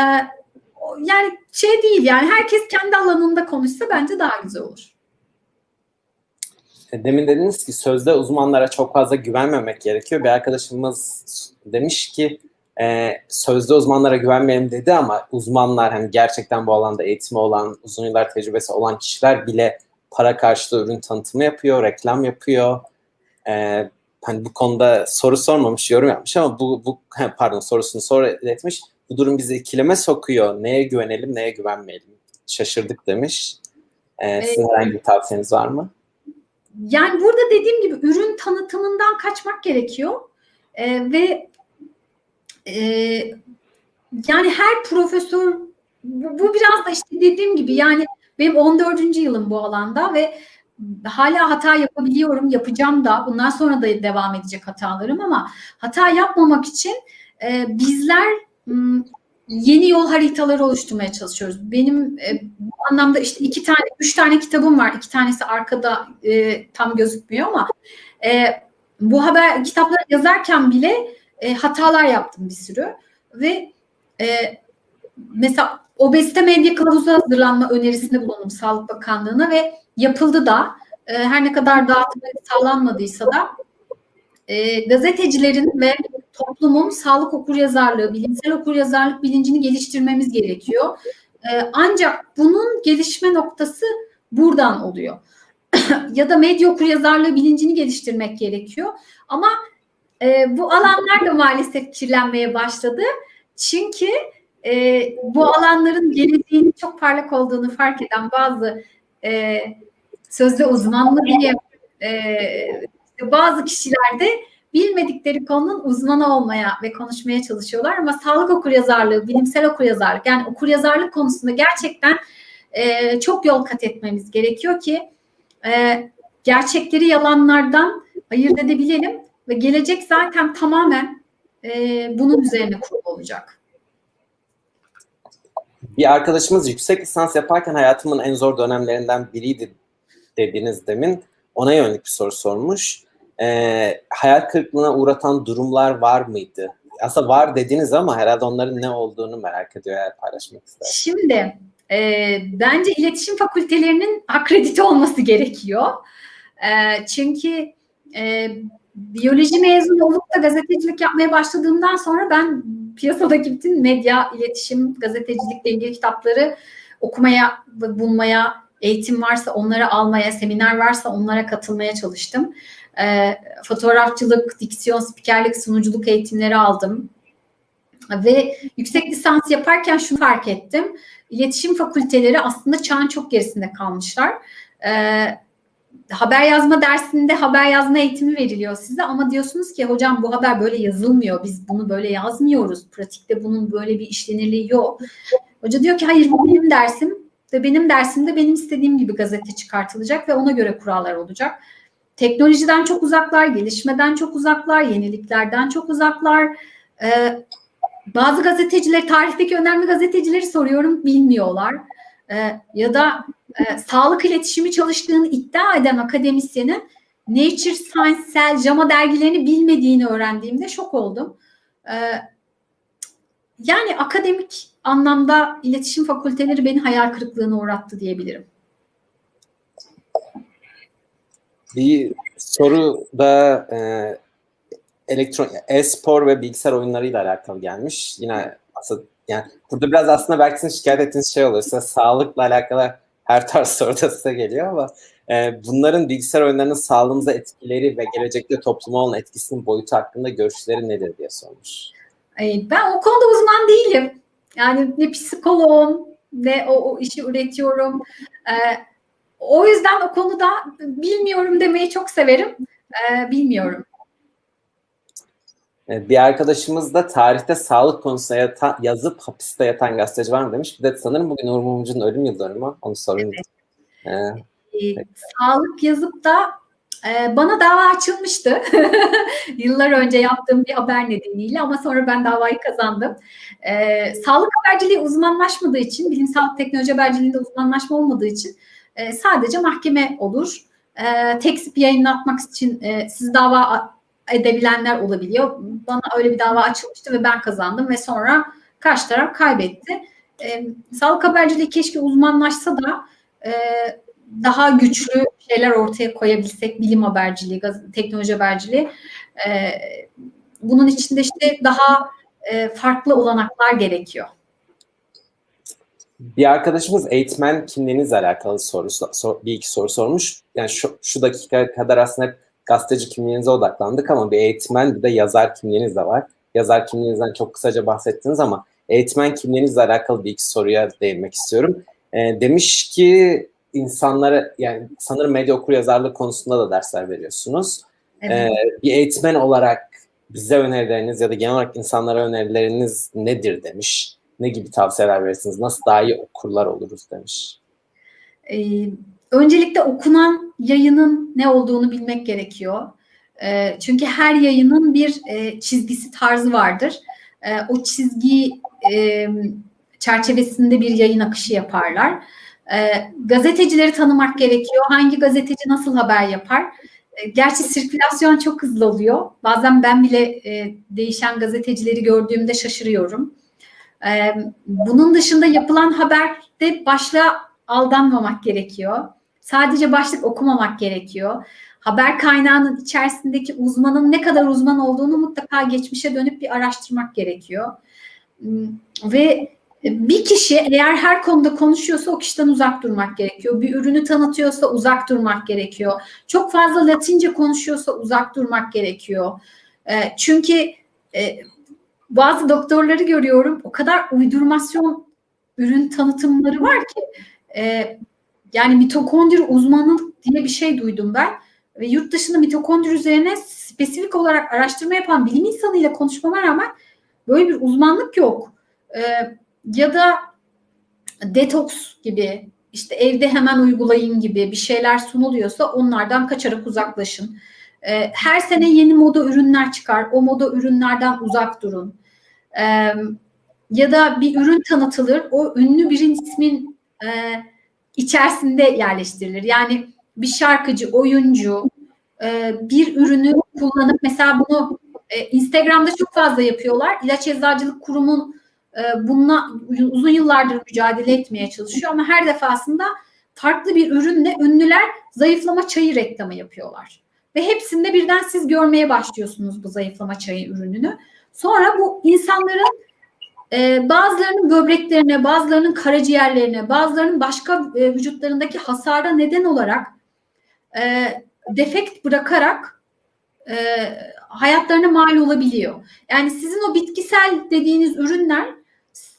yani şey değil yani herkes kendi alanında konuşsa bence daha güzel olur. E, demin dediniz ki sözde uzmanlara çok fazla güvenmemek gerekiyor. Bir arkadaşımız demiş ki e, sözde uzmanlara güvenmeyelim dedi ama uzmanlar hani gerçekten bu alanda eğitimi olan, uzun yıllar tecrübesi olan kişiler bile para karşılığı ürün tanıtımı yapıyor, reklam yapıyor. E, hani bu konuda soru sormamış, yorum yapmış ama bu, bu pardon sorusunu soru etmiş bu durum bizi ikileme sokuyor. Neye güvenelim, neye güvenmeyelim? Şaşırdık demiş. Ee, sizin herhangi bir tavsiyeniz var mı? Yani burada dediğim gibi ürün tanıtımından kaçmak gerekiyor. Ee, ve e, yani her profesör bu, bu biraz da işte dediğim gibi yani benim 14. yılım bu alanda ve hala hata yapabiliyorum, yapacağım da. Bundan sonra da devam edecek hatalarım ama hata yapmamak için e, bizler yeni yol haritaları oluşturmaya çalışıyoruz. Benim e, bu anlamda işte iki tane, üç tane kitabım var. İki tanesi arkada e, tam gözükmüyor ama e, bu haber kitapları yazarken bile e, hatalar yaptım bir sürü ve e, mesela obezite medya kılavuzu hazırlanma önerisinde bulundum Sağlık Bakanlığı'na ve yapıldı da e, her ne kadar dağıtımı sağlanmadıysa da e, gazetecilerin ve toplumun sağlık okuryazarlığı, bilimsel okuryazarlık bilincini geliştirmemiz gerekiyor. E, ancak bunun gelişme noktası buradan oluyor. ya da medya okuryazarlığı bilincini geliştirmek gerekiyor. Ama e, bu alanlar da maalesef kirlenmeye başladı. Çünkü e, bu alanların geleceğinin çok parlak olduğunu fark eden bazı e, sözde uzmanlı diye e, bazı kişiler de bilmedikleri konunun uzmanı olmaya ve konuşmaya çalışıyorlar ama sağlık okuryazarlığı, bilimsel okuryazarlık yani okuryazarlık konusunda gerçekten e, çok yol kat etmemiz gerekiyor ki e, gerçekleri yalanlardan ayırt edebilelim ve gelecek zaten tamamen e, bunun üzerine kurulu olacak. Bir arkadaşımız yüksek lisans yaparken hayatımın en zor dönemlerinden biriydi dediniz demin. ona yönelik bir soru sormuş. E, hayal kırıklığına uğratan durumlar var mıydı? Aslında var dediniz ama herhalde onların ne olduğunu merak ediyor eğer paylaşmak ister. Şimdi e, bence iletişim fakültelerinin akredite olması gerekiyor. E, çünkü e, biyoloji mezunu olup da gazetecilik yapmaya başladığımdan sonra ben piyasadaki bütün medya, iletişim, gazetecilikle ilgili kitapları okumaya bulmaya, eğitim varsa onları almaya, seminer varsa onlara katılmaya çalıştım. E, fotoğrafçılık, diksiyon, spikerlik, sunuculuk eğitimleri aldım. Ve yüksek lisans yaparken şunu fark ettim. İletişim fakülteleri aslında çağın çok gerisinde kalmışlar. E, haber yazma dersinde haber yazma eğitimi veriliyor size ama diyorsunuz ki hocam bu haber böyle yazılmıyor. Biz bunu böyle yazmıyoruz. Pratikte bunun böyle bir işlenirliği yok. Hoca diyor ki hayır bu benim dersim ve benim dersimde benim istediğim gibi gazete çıkartılacak ve ona göre kurallar olacak. Teknolojiden çok uzaklar, gelişmeden çok uzaklar, yeniliklerden çok uzaklar. Ee, bazı gazeteciler, tarihteki önemli gazetecileri soruyorum, bilmiyorlar. Ee, ya da e, sağlık iletişimi çalıştığını iddia eden akademisyenin Nature, Science, Cell, JAMA dergilerini bilmediğini öğrendiğimde şok oldum. Ee, yani akademik anlamda iletişim fakülteleri beni hayal kırıklığına uğrattı diyebilirim. Bir soru da e, elektron e-spor ve bilgisayar oyunlarıyla alakalı gelmiş. Yine aslında yani burada biraz aslında belki sizin şikayet ettiğiniz şey oluyor. Size sağlıkla alakalı her tarz soru da size geliyor ama e, bunların bilgisayar oyunlarının sağlığımıza etkileri ve gelecekte topluma olan etkisinin boyutu hakkında görüşleri nedir diye sormuş. Ben o konuda uzman değilim. Yani ne psikoloğum ne o, o işi üretiyorum. Ee, o yüzden o konuda bilmiyorum demeyi çok severim. Ee, bilmiyorum. Bir arkadaşımız da tarihte sağlık konusunda yatan, yazıp hapiste yatan gazeteci var mı demiş. Bir de sanırım bugün Uğur Mumcu'nun ölüm yıl dönümü. Onu sorayım. Evet. Ee, ee, sağlık yazıp da e, bana dava açılmıştı. Yıllar önce yaptığım bir haber nedeniyle ama sonra ben davayı kazandım. Ee, sağlık haberciliği uzmanlaşmadığı için, bilim sağlık teknoloji haberciliğinde uzmanlaşma olmadığı için e, sadece mahkeme olur. E, tekzip yayınlatmak için e, siz dava edebilenler olabiliyor. Bana öyle bir dava açılmıştı ve ben kazandım ve sonra karşı taraf kaybetti. E, sağlık haberciliği keşke uzmanlaşsa da e, daha güçlü şeyler ortaya koyabilsek bilim haberciliği, teknoloji haberciliği. E, bunun içinde işte daha e, farklı olanaklar gerekiyor. Bir arkadaşımız eğitmen kimliğinizle alakalı soru, sor, bir iki soru sormuş. Yani şu, şu dakika kadar aslında hep gazeteci kimliğinize odaklandık ama bir eğitmen bir de yazar kimliğiniz de var. Yazar kimliğinizden çok kısaca bahsettiniz ama eğitmen kimliğinizle alakalı bir iki soruya değinmek istiyorum. E, demiş ki insanlara yani sanırım medya okur yazarlığı konusunda da dersler veriyorsunuz. Evet. E, bir eğitmen olarak bize önerileriniz ya da genel olarak insanlara önerileriniz nedir demiş. Ne gibi tavsiyeler verirsiniz? Nasıl daha iyi okurlar oluruz demiş. Ee, öncelikle okunan yayının ne olduğunu bilmek gerekiyor. E, çünkü her yayının bir e, çizgisi tarzı vardır. E, o çizgi e, çerçevesinde bir yayın akışı yaparlar. E, gazetecileri tanımak gerekiyor. Hangi gazeteci nasıl haber yapar? E, gerçi sirkülasyon çok hızlı oluyor. Bazen ben bile e, değişen gazetecileri gördüğümde şaşırıyorum. E, bunun dışında yapılan haberde başla aldanmamak gerekiyor. Sadece başlık okumamak gerekiyor. Haber kaynağının içerisindeki uzmanın ne kadar uzman olduğunu mutlaka geçmişe dönüp bir araştırmak gerekiyor. Hmm, ve bir kişi eğer her konuda konuşuyorsa o kişiden uzak durmak gerekiyor. Bir ürünü tanıtıyorsa uzak durmak gerekiyor. Çok fazla Latince konuşuyorsa uzak durmak gerekiyor. Ee, çünkü e, bazı doktorları görüyorum o kadar uydurmasyon ürün tanıtımları var ki e, yani mitokondri uzmanı diye bir şey duydum ben. Ve yurt dışında mitokondri üzerine spesifik olarak araştırma yapan bilim insanıyla konuşmama rağmen böyle bir uzmanlık yok. Ee, ya da detoks gibi işte evde hemen uygulayın gibi bir şeyler sunuluyorsa onlardan kaçarak uzaklaşın. Ee, her sene yeni moda ürünler çıkar. O moda ürünlerden uzak durun. Ee, ya da bir ürün tanıtılır. O ünlü bir ismin e, içerisinde yerleştirilir. Yani bir şarkıcı, oyuncu e, bir ürünü kullanıp mesela bunu e, Instagram'da çok fazla yapıyorlar. İlaç Eczacılık Kurumu e, bununla uzun yıllardır mücadele etmeye çalışıyor ama her defasında farklı bir ürünle ünlüler zayıflama çayı reklamı yapıyorlar. Ve hepsinde birden siz görmeye başlıyorsunuz bu zayıflama çayı ürününü. Sonra bu insanların e, bazılarının böbreklerine, bazılarının karaciğerlerine, bazılarının başka e, vücutlarındaki hasara neden olarak e, defekt bırakarak e, hayatlarına mal olabiliyor. Yani sizin o bitkisel dediğiniz ürünler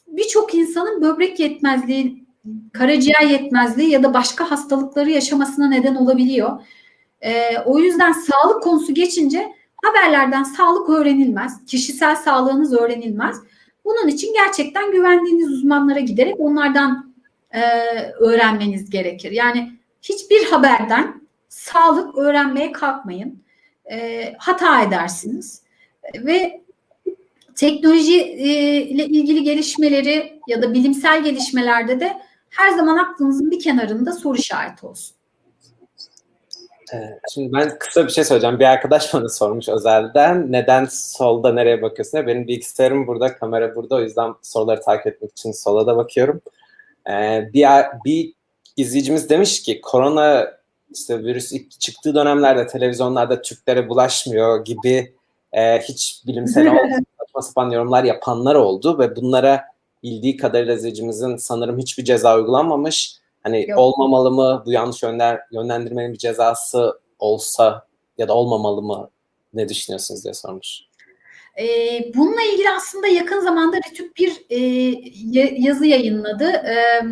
birçok insanın böbrek yetmezliği, karaciğer yetmezliği ya da başka hastalıkları yaşamasına neden olabiliyor. E, o yüzden sağlık konusu geçince haberlerden sağlık öğrenilmez, kişisel sağlığınız öğrenilmez. Bunun için gerçekten güvendiğiniz uzmanlara giderek onlardan e, öğrenmeniz gerekir. Yani hiçbir haberden sağlık öğrenmeye kalkmayın. E, hata edersiniz. Ve teknoloji e, ile ilgili gelişmeleri ya da bilimsel gelişmelerde de her zaman aklınızın bir kenarında soru işareti olsun. Şimdi ben kısa bir şey söyleyeceğim. Bir arkadaş bana sormuş özelden. Neden solda nereye bakıyorsun? Benim bilgisayarım burada, kamera burada. O yüzden soruları takip etmek için sola da bakıyorum. Bir, bir izleyicimiz demiş ki korona işte virüs ilk çıktığı dönemlerde televizyonlarda Türklere bulaşmıyor gibi e, hiç bilimsel saçma sapan yorumlar yapanlar oldu ve bunlara bildiği kadarıyla izleyicimizin sanırım hiçbir ceza uygulanmamış. Hani Yok. olmamalı mı bu yanlış yönler, yönlendirmenin bir cezası olsa ya da olmamalı mı ne düşünüyorsunuz diye sormuş. E, bununla ilgili aslında yakın zamanda Ritük bir e, yazı yayınladı. E,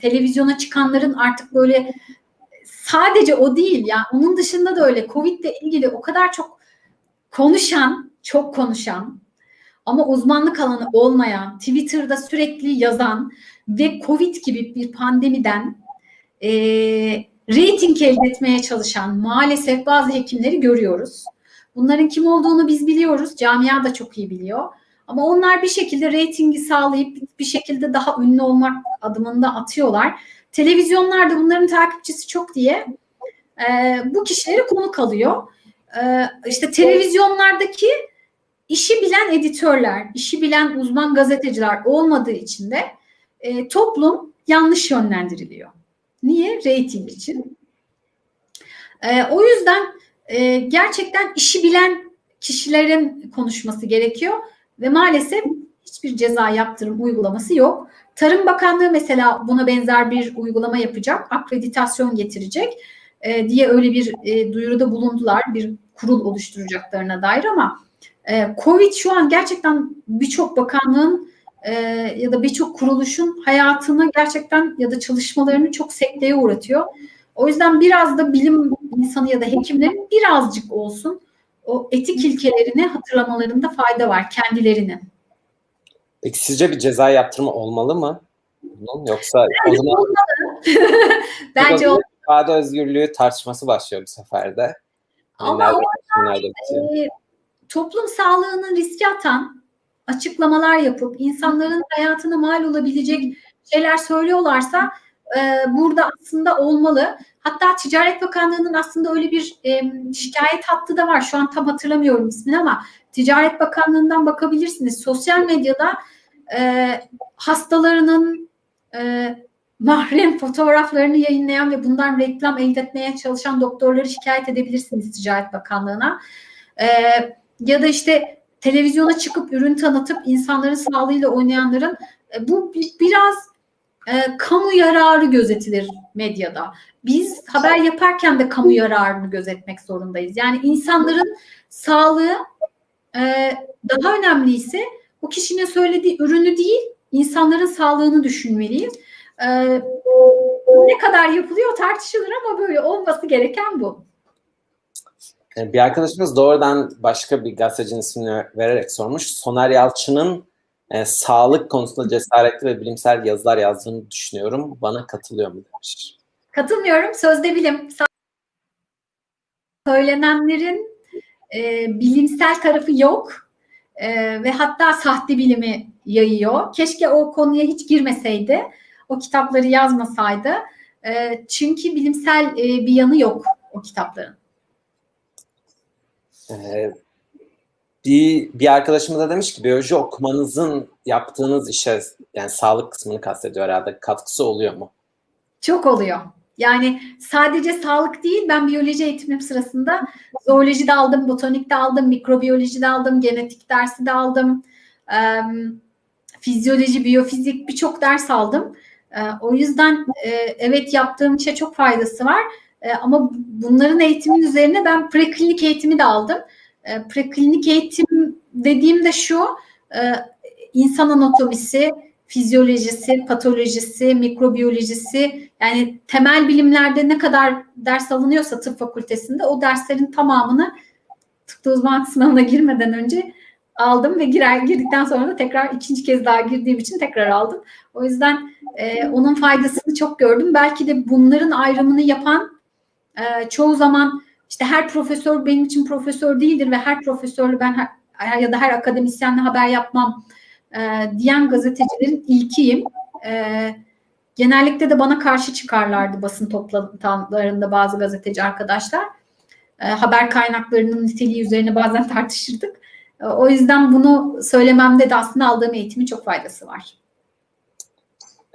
televizyona çıkanların artık böyle sadece o değil ya onun dışında da öyle Covid ile ilgili o kadar çok konuşan, çok konuşan ama uzmanlık alanı olmayan, Twitter'da sürekli yazan ve Covid gibi bir pandemiden e, reyting elde etmeye çalışan maalesef bazı hekimleri görüyoruz. Bunların kim olduğunu biz biliyoruz. Camia da çok iyi biliyor. Ama onlar bir şekilde reytingi sağlayıp bir şekilde daha ünlü olmak adımında atıyorlar. Televizyonlarda bunların takipçisi çok diye e, bu kişileri konuk alıyor. E, işte televizyonlardaki işi bilen editörler, işi bilen uzman gazeteciler olmadığı için de e, toplum yanlış yönlendiriliyor. Niye? Rating için. E, o yüzden e, gerçekten işi bilen kişilerin konuşması gerekiyor ve maalesef hiçbir ceza yaptırım uygulaması yok. Tarım Bakanlığı mesela buna benzer bir uygulama yapacak, akreditasyon getirecek e, diye öyle bir e, duyuruda bulundular. Bir kurul oluşturacaklarına dair ama e, Covid şu an gerçekten birçok bakanlığın e, ya da birçok kuruluşun hayatını gerçekten ya da çalışmalarını çok sekteye uğratıyor. O yüzden biraz da bilim insanı ya da hekimlerin birazcık olsun o etik ilkelerini hatırlamalarında fayda var kendilerinin. Peki sizce bir ceza yaptırma olmalı mı? Yoksa Bence o zaman olmalı. Bence olmalı. İfade özgürlüğü tartışması başlıyor bu sefer de. Ama nerede, nerede e, toplum sağlığının riske atan açıklamalar yapıp insanların hayatına mal olabilecek şeyler söylüyorlarsa e, burada aslında olmalı. Hatta Ticaret Bakanlığı'nın aslında öyle bir e, şikayet hattı da var. Şu an tam hatırlamıyorum ismini ama Ticaret Bakanlığı'ndan bakabilirsiniz. Sosyal medyada e, hastalarının e, mahrem fotoğraflarını yayınlayan ve bundan reklam elde etmeye çalışan doktorları şikayet edebilirsiniz Ticaret Bakanlığı'na. E, ya da işte televizyona çıkıp ürün tanıtıp insanların sağlığıyla oynayanların e, bu biraz e, kamu yararı gözetilir medyada. Biz haber yaparken de kamu yararını gözetmek zorundayız. Yani insanların sağlığı e, daha önemliyse o kişinin söylediği ürünü değil, insanların sağlığını düşünmeliyiz. E, ne kadar yapılıyor tartışılır ama böyle olması gereken bu. Bir arkadaşımız doğrudan başka bir gazetecinin ismini vererek sormuş. Soner Yalçın'ın e, sağlık konusunda cesaretli ve bilimsel yazılar yazdığını düşünüyorum. Bana katılıyor mu demiş. Katılmıyorum. Sözde bilim. Söylenenlerin e, bilimsel tarafı yok e, ve hatta sahte bilimi yayıyor. Keşke o konuya hiç girmeseydi. O kitapları yazmasaydı. E, çünkü bilimsel e, bir yanı yok o kitapların. Ee, bir, bir arkadaşımız da demiş ki biyoloji okumanızın yaptığınız işe yani sağlık kısmını kastediyor herhalde katkısı oluyor mu? Çok oluyor. Yani sadece sağlık değil ben biyoloji eğitimim sırasında zooloji de aldım, botanik de aldım, mikrobiyoloji de aldım, genetik dersi de aldım. Fizyoloji, biyofizik birçok ders aldım. E, o yüzden e, evet yaptığım işe çok faydası var. E, ama bunların eğitimin üzerine ben preklinik eğitimi de aldım. E, preklinik eğitim dediğim de şu, e, insan anatomisi, fizyolojisi, patolojisi, mikrobiyolojisi yani temel bilimlerde ne kadar ders alınıyorsa tıp fakültesinde o derslerin tamamını tıpta uzmanlık sınavına girmeden önce aldım ve girer girdikten sonra da tekrar ikinci kez daha girdiğim için tekrar aldım. O yüzden e, onun faydasını çok gördüm. Belki de bunların ayrımını yapan e, çoğu zaman işte her profesör benim için profesör değildir ve her profesörle ben her, ya da her akademisyenle haber yapmam e, diyen gazetecilerin ilkiyim. E, genellikle de bana karşı çıkarlardı basın toplantılarında bazı gazeteci arkadaşlar. E, haber kaynaklarının niteliği üzerine bazen tartışırdık. E, o yüzden bunu söylememde de aslında aldığım eğitimin çok faydası var.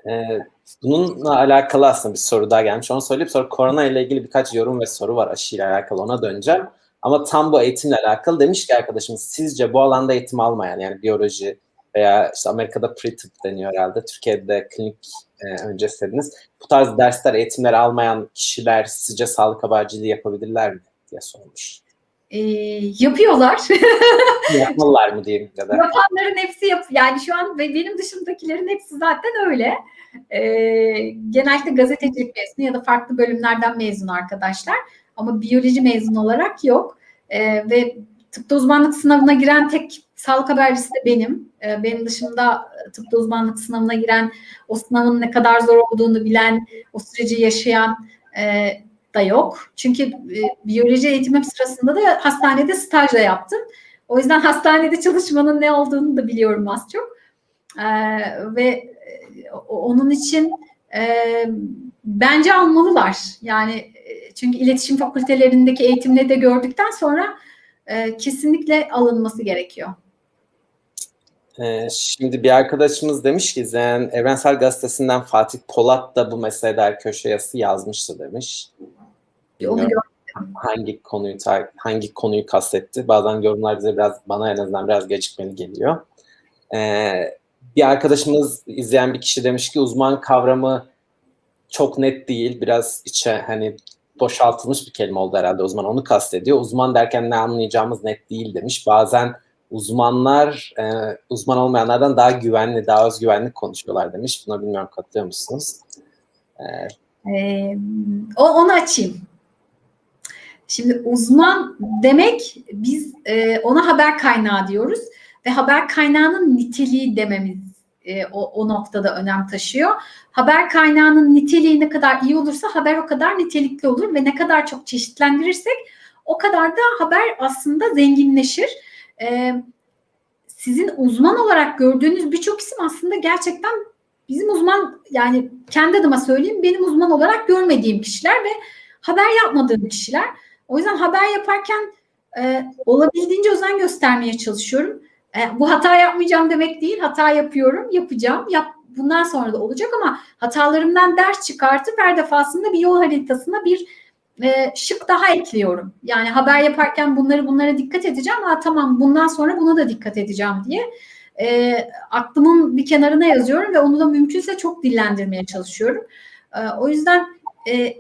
Ee, bununla alakalı aslında bir soru daha gelmiş. Onu söyleyip sonra korona ile ilgili birkaç yorum ve soru var aşıyla alakalı ona döneceğim. Ama tam bu eğitimle alakalı demiş ki arkadaşımız sizce bu alanda eğitim almayan yani biyoloji veya işte Amerika'da pre-tıp deniyor herhalde. Türkiye'de klinik e, öncesi dediniz. Bu tarz dersler, eğitimler almayan kişiler sizce sağlık haberciliği yapabilirler mi diye sormuş. E, yapıyorlar. Yapmalılar mı diyeyim ya da? Yapanların hepsi yap. Yani şu an benim dışımdakilerin hepsi zaten öyle. E, genellikle gazetecilik mezunu ya da farklı bölümlerden mezun arkadaşlar. Ama biyoloji mezun olarak yok. E, ve tıpta uzmanlık sınavına giren tek sağlık habercisi de benim. E, benim dışında tıpta uzmanlık sınavına giren, o sınavın ne kadar zor olduğunu bilen, o süreci yaşayan e, da yok. Çünkü e, biyoloji eğitimim sırasında da hastanede stajla yaptım. O yüzden hastanede çalışmanın ne olduğunu da biliyorum az çok. E, ve e, onun için e, bence almalılar. Yani e, çünkü iletişim fakültelerindeki eğitimle de gördükten sonra e, kesinlikle alınması gerekiyor. Ee, şimdi bir arkadaşımız demiş ki Zen Evrensel Gazetesi'nden Fatih Polat da bu meselede köşe yazısı yazmıştı demiş. Hangi konuyu hangi konuyu kastetti. Bazen yorumlar bize biraz bana en azından biraz gecikmeli geliyor. Ee, bir arkadaşımız izleyen bir kişi demiş ki uzman kavramı çok net değil. Biraz içe hani boşaltılmış bir kelime oldu herhalde uzman onu kastediyor. Uzman derken ne anlayacağımız net değil demiş. Bazen uzmanlar e, uzman olmayanlardan daha güvenli, daha özgüvenli konuşuyorlar demiş. Buna bilmiyorum katılıyor musunuz? Ee, ee, onu açayım. Şimdi uzman demek biz e, ona haber kaynağı diyoruz ve haber kaynağının niteliği dememiz e, o, o noktada önem taşıyor. Haber kaynağının niteliği ne kadar iyi olursa haber o kadar nitelikli olur ve ne kadar çok çeşitlendirirsek o kadar da haber aslında zenginleşir. E, sizin uzman olarak gördüğünüz birçok isim aslında gerçekten bizim uzman yani kendi adıma söyleyeyim benim uzman olarak görmediğim kişiler ve haber yapmadığım kişiler. O yüzden haber yaparken e, olabildiğince özen göstermeye çalışıyorum. E, bu hata yapmayacağım demek değil. Hata yapıyorum, yapacağım. Yap, bundan sonra da olacak ama hatalarımdan ders çıkartıp her defasında bir yol haritasına bir e, şık daha ekliyorum. Yani haber yaparken bunları bunlara dikkat edeceğim. Ha tamam bundan sonra buna da dikkat edeceğim diye e, aklımın bir kenarına yazıyorum ve onu da mümkünse çok dillendirmeye çalışıyorum. E, o yüzden e,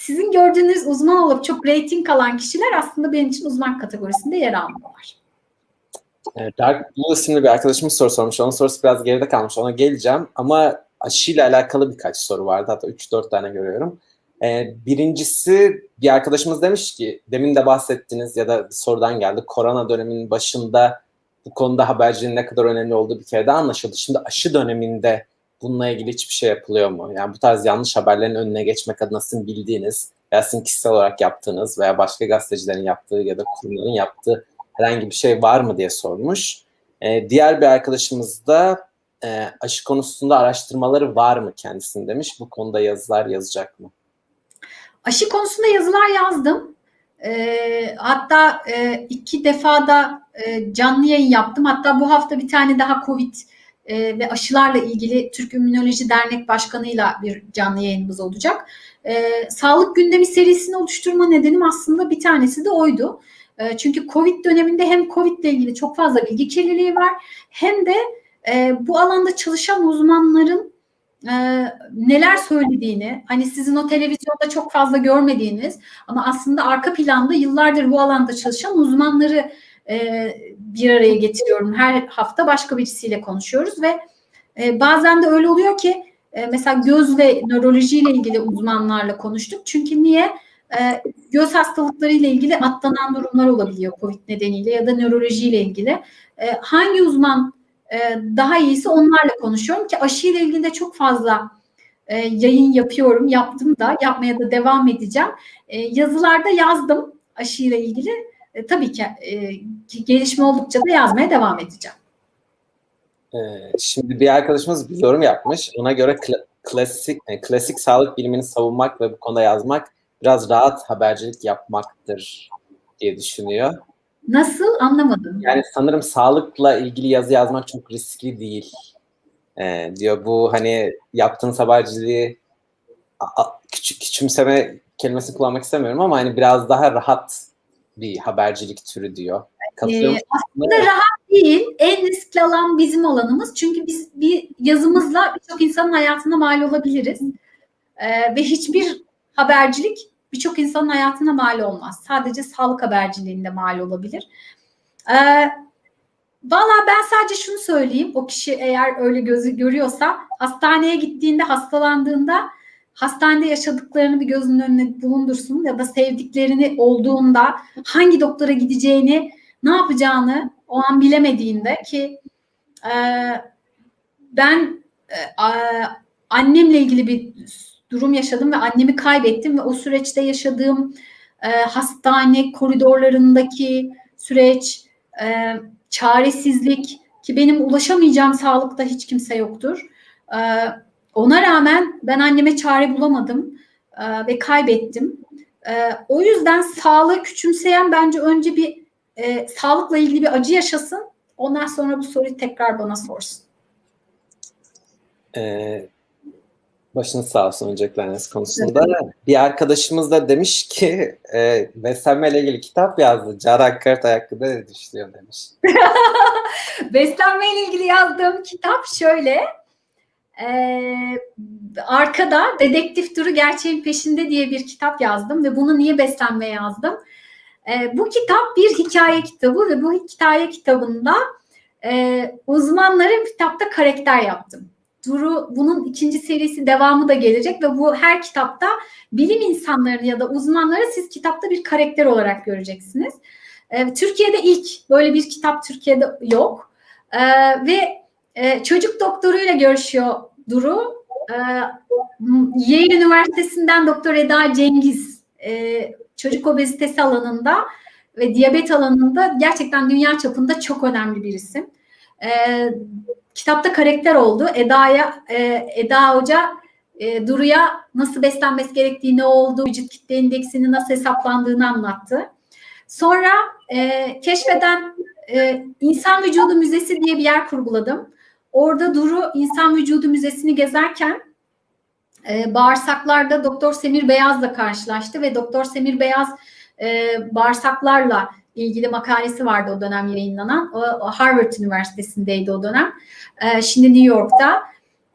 sizin gördüğünüz uzman olup çok rating alan kişiler aslında benim için uzman kategorisinde yer almıyorlar. Evet, Blue isimli bir arkadaşımız soru sormuş. Onun sorusu biraz geride kalmış. Ona geleceğim. Ama aşıyla alakalı birkaç soru vardı. Hatta 3-4 tane görüyorum. Ee, birincisi bir arkadaşımız demiş ki demin de bahsettiniz ya da sorudan geldi. Korona döneminin başında bu konuda haberciliğin ne kadar önemli olduğu bir kere daha anlaşıldı. Şimdi aşı döneminde bununla ilgili hiçbir şey yapılıyor mu? Yani bu tarz yanlış haberlerin önüne geçmek adına sizin bildiğiniz veya sizin kişisel olarak yaptığınız veya başka gazetecilerin yaptığı ya da kurumların yaptığı herhangi bir şey var mı diye sormuş. Ee, diğer bir arkadaşımız da e, aşı konusunda araştırmaları var mı kendisinin demiş. Bu konuda yazılar yazacak mı? Aşı konusunda yazılar yazdım. E, hatta e, iki defa da e, canlı yayın yaptım. Hatta bu hafta bir tane daha COVID e, ve aşılarla ilgili Türk İmmünoloji Dernek Başkanı'yla bir canlı yayınımız olacak. E, sağlık gündemi serisini oluşturma nedenim aslında bir tanesi de oydu. E, çünkü COVID döneminde hem COVID ile ilgili çok fazla bilgi kirliliği var hem de e, bu alanda çalışan uzmanların e, neler söylediğini, hani sizin o televizyonda çok fazla görmediğiniz ama aslında arka planda yıllardır bu alanda çalışan uzmanları e, bir araya getiriyorum. Her hafta başka birisiyle konuşuyoruz ve e, bazen de öyle oluyor ki e, mesela göz ve nörolojiyle ilgili uzmanlarla konuştuk. Çünkü niye? E, göz hastalıkları ile ilgili atlanan durumlar olabiliyor COVID nedeniyle ya da nörolojiyle ilgili. E, hangi uzman daha iyisi onlarla konuşuyorum ki aşıyla ilgili de çok fazla yayın yapıyorum. Yaptım da yapmaya da devam edeceğim. Yazılarda yazdım aşıyla ilgili. E, tabii ki e, gelişme oldukça da yazmaya devam edeceğim. E, şimdi bir arkadaşımız bir yorum yapmış. Ona göre kla- klasik yani klasik sağlık bilimini savunmak ve bu konuda yazmak biraz rahat habercilik yapmaktır diye düşünüyor. Nasıl anlamadım. Yani sanırım sağlıkla ilgili yazı yazmak çok riskli değil ee, diyor. Bu hani yaptığın haberciliği küçük küçümseme kelimesini kullanmak istemiyorum ama hani biraz daha rahat bir habercilik türü diyor. Katılıyor ee, aslında rahat değil. En riskli alan bizim alanımız. Çünkü biz bir yazımızla birçok insanın hayatına mal olabiliriz. Ee, ve hiçbir habercilik birçok insanın hayatına mal olmaz. Sadece sağlık haberciliğinde mal olabilir. Ee, Valla ben sadece şunu söyleyeyim. O kişi eğer öyle gözü görüyorsa hastaneye gittiğinde hastalandığında hastanede yaşadıklarını bir gözünün önüne bulundursun ya da sevdiklerini olduğunda hangi doktora gideceğini ne yapacağını o an bilemediğinde ki e, ben e, annemle ilgili bir durum yaşadım ve annemi kaybettim ve o süreçte yaşadığım e, hastane koridorlarındaki süreç, e, çaresizlik ki benim ulaşamayacağım sağlıkta hiç kimse yoktur. E, ona rağmen ben anneme çare bulamadım e, ve kaybettim. E, o yüzden sağlığı küçümseyen bence önce bir e, sağlıkla ilgili bir acı yaşasın. Ondan sonra bu soruyu tekrar bana sorsun. Ee, Başınız sağ olsun öncelikleriniz konusunda. Evet. Bir arkadaşımız da demiş ki e, beslenme ile ilgili kitap yazdı. Carak Karatay hakkında ne düşünüyor demiş. beslenme ile ilgili yazdığım kitap şöyle. E, arkada Dedektif Duru Gerçeğin Peşinde diye bir kitap yazdım ve bunu niye beslenme yazdım? E, bu kitap bir hikaye kitabı ve bu hikaye kitabında e, uzmanların kitapta karakter yaptım. Duru bunun ikinci serisi devamı da gelecek ve bu her kitapta bilim insanlarını ya da uzmanları siz kitapta bir karakter olarak göreceksiniz. Ee, Türkiye'de ilk böyle bir kitap Türkiye'de yok ee, ve e, çocuk doktoruyla görüşüyor Duru. Ee, Yale Üniversitesi'nden Doktor Eda Cengiz e, çocuk obezitesi alanında ve diyabet alanında gerçekten dünya çapında çok önemli bir isim. Ee, kitapta karakter oldu. Eda'ya e, Eda Hoca e, Duru'ya nasıl beslenmesi gerektiği, ne oldu, vücut kitle indeksini nasıl hesaplandığını anlattı. Sonra e, keşfeden e, İnsan Vücudu Müzesi diye bir yer kurguladım. Orada Duru İnsan Vücudu Müzesi'ni gezerken e, bağırsaklarda Doktor Semir Beyaz'la karşılaştı ve Doktor Semir Beyaz e, bağırsaklarla ilgili makalesi vardı o dönem yayınlanan. O, Harvard Üniversitesi'ndeydi o dönem. E, şimdi New York'ta.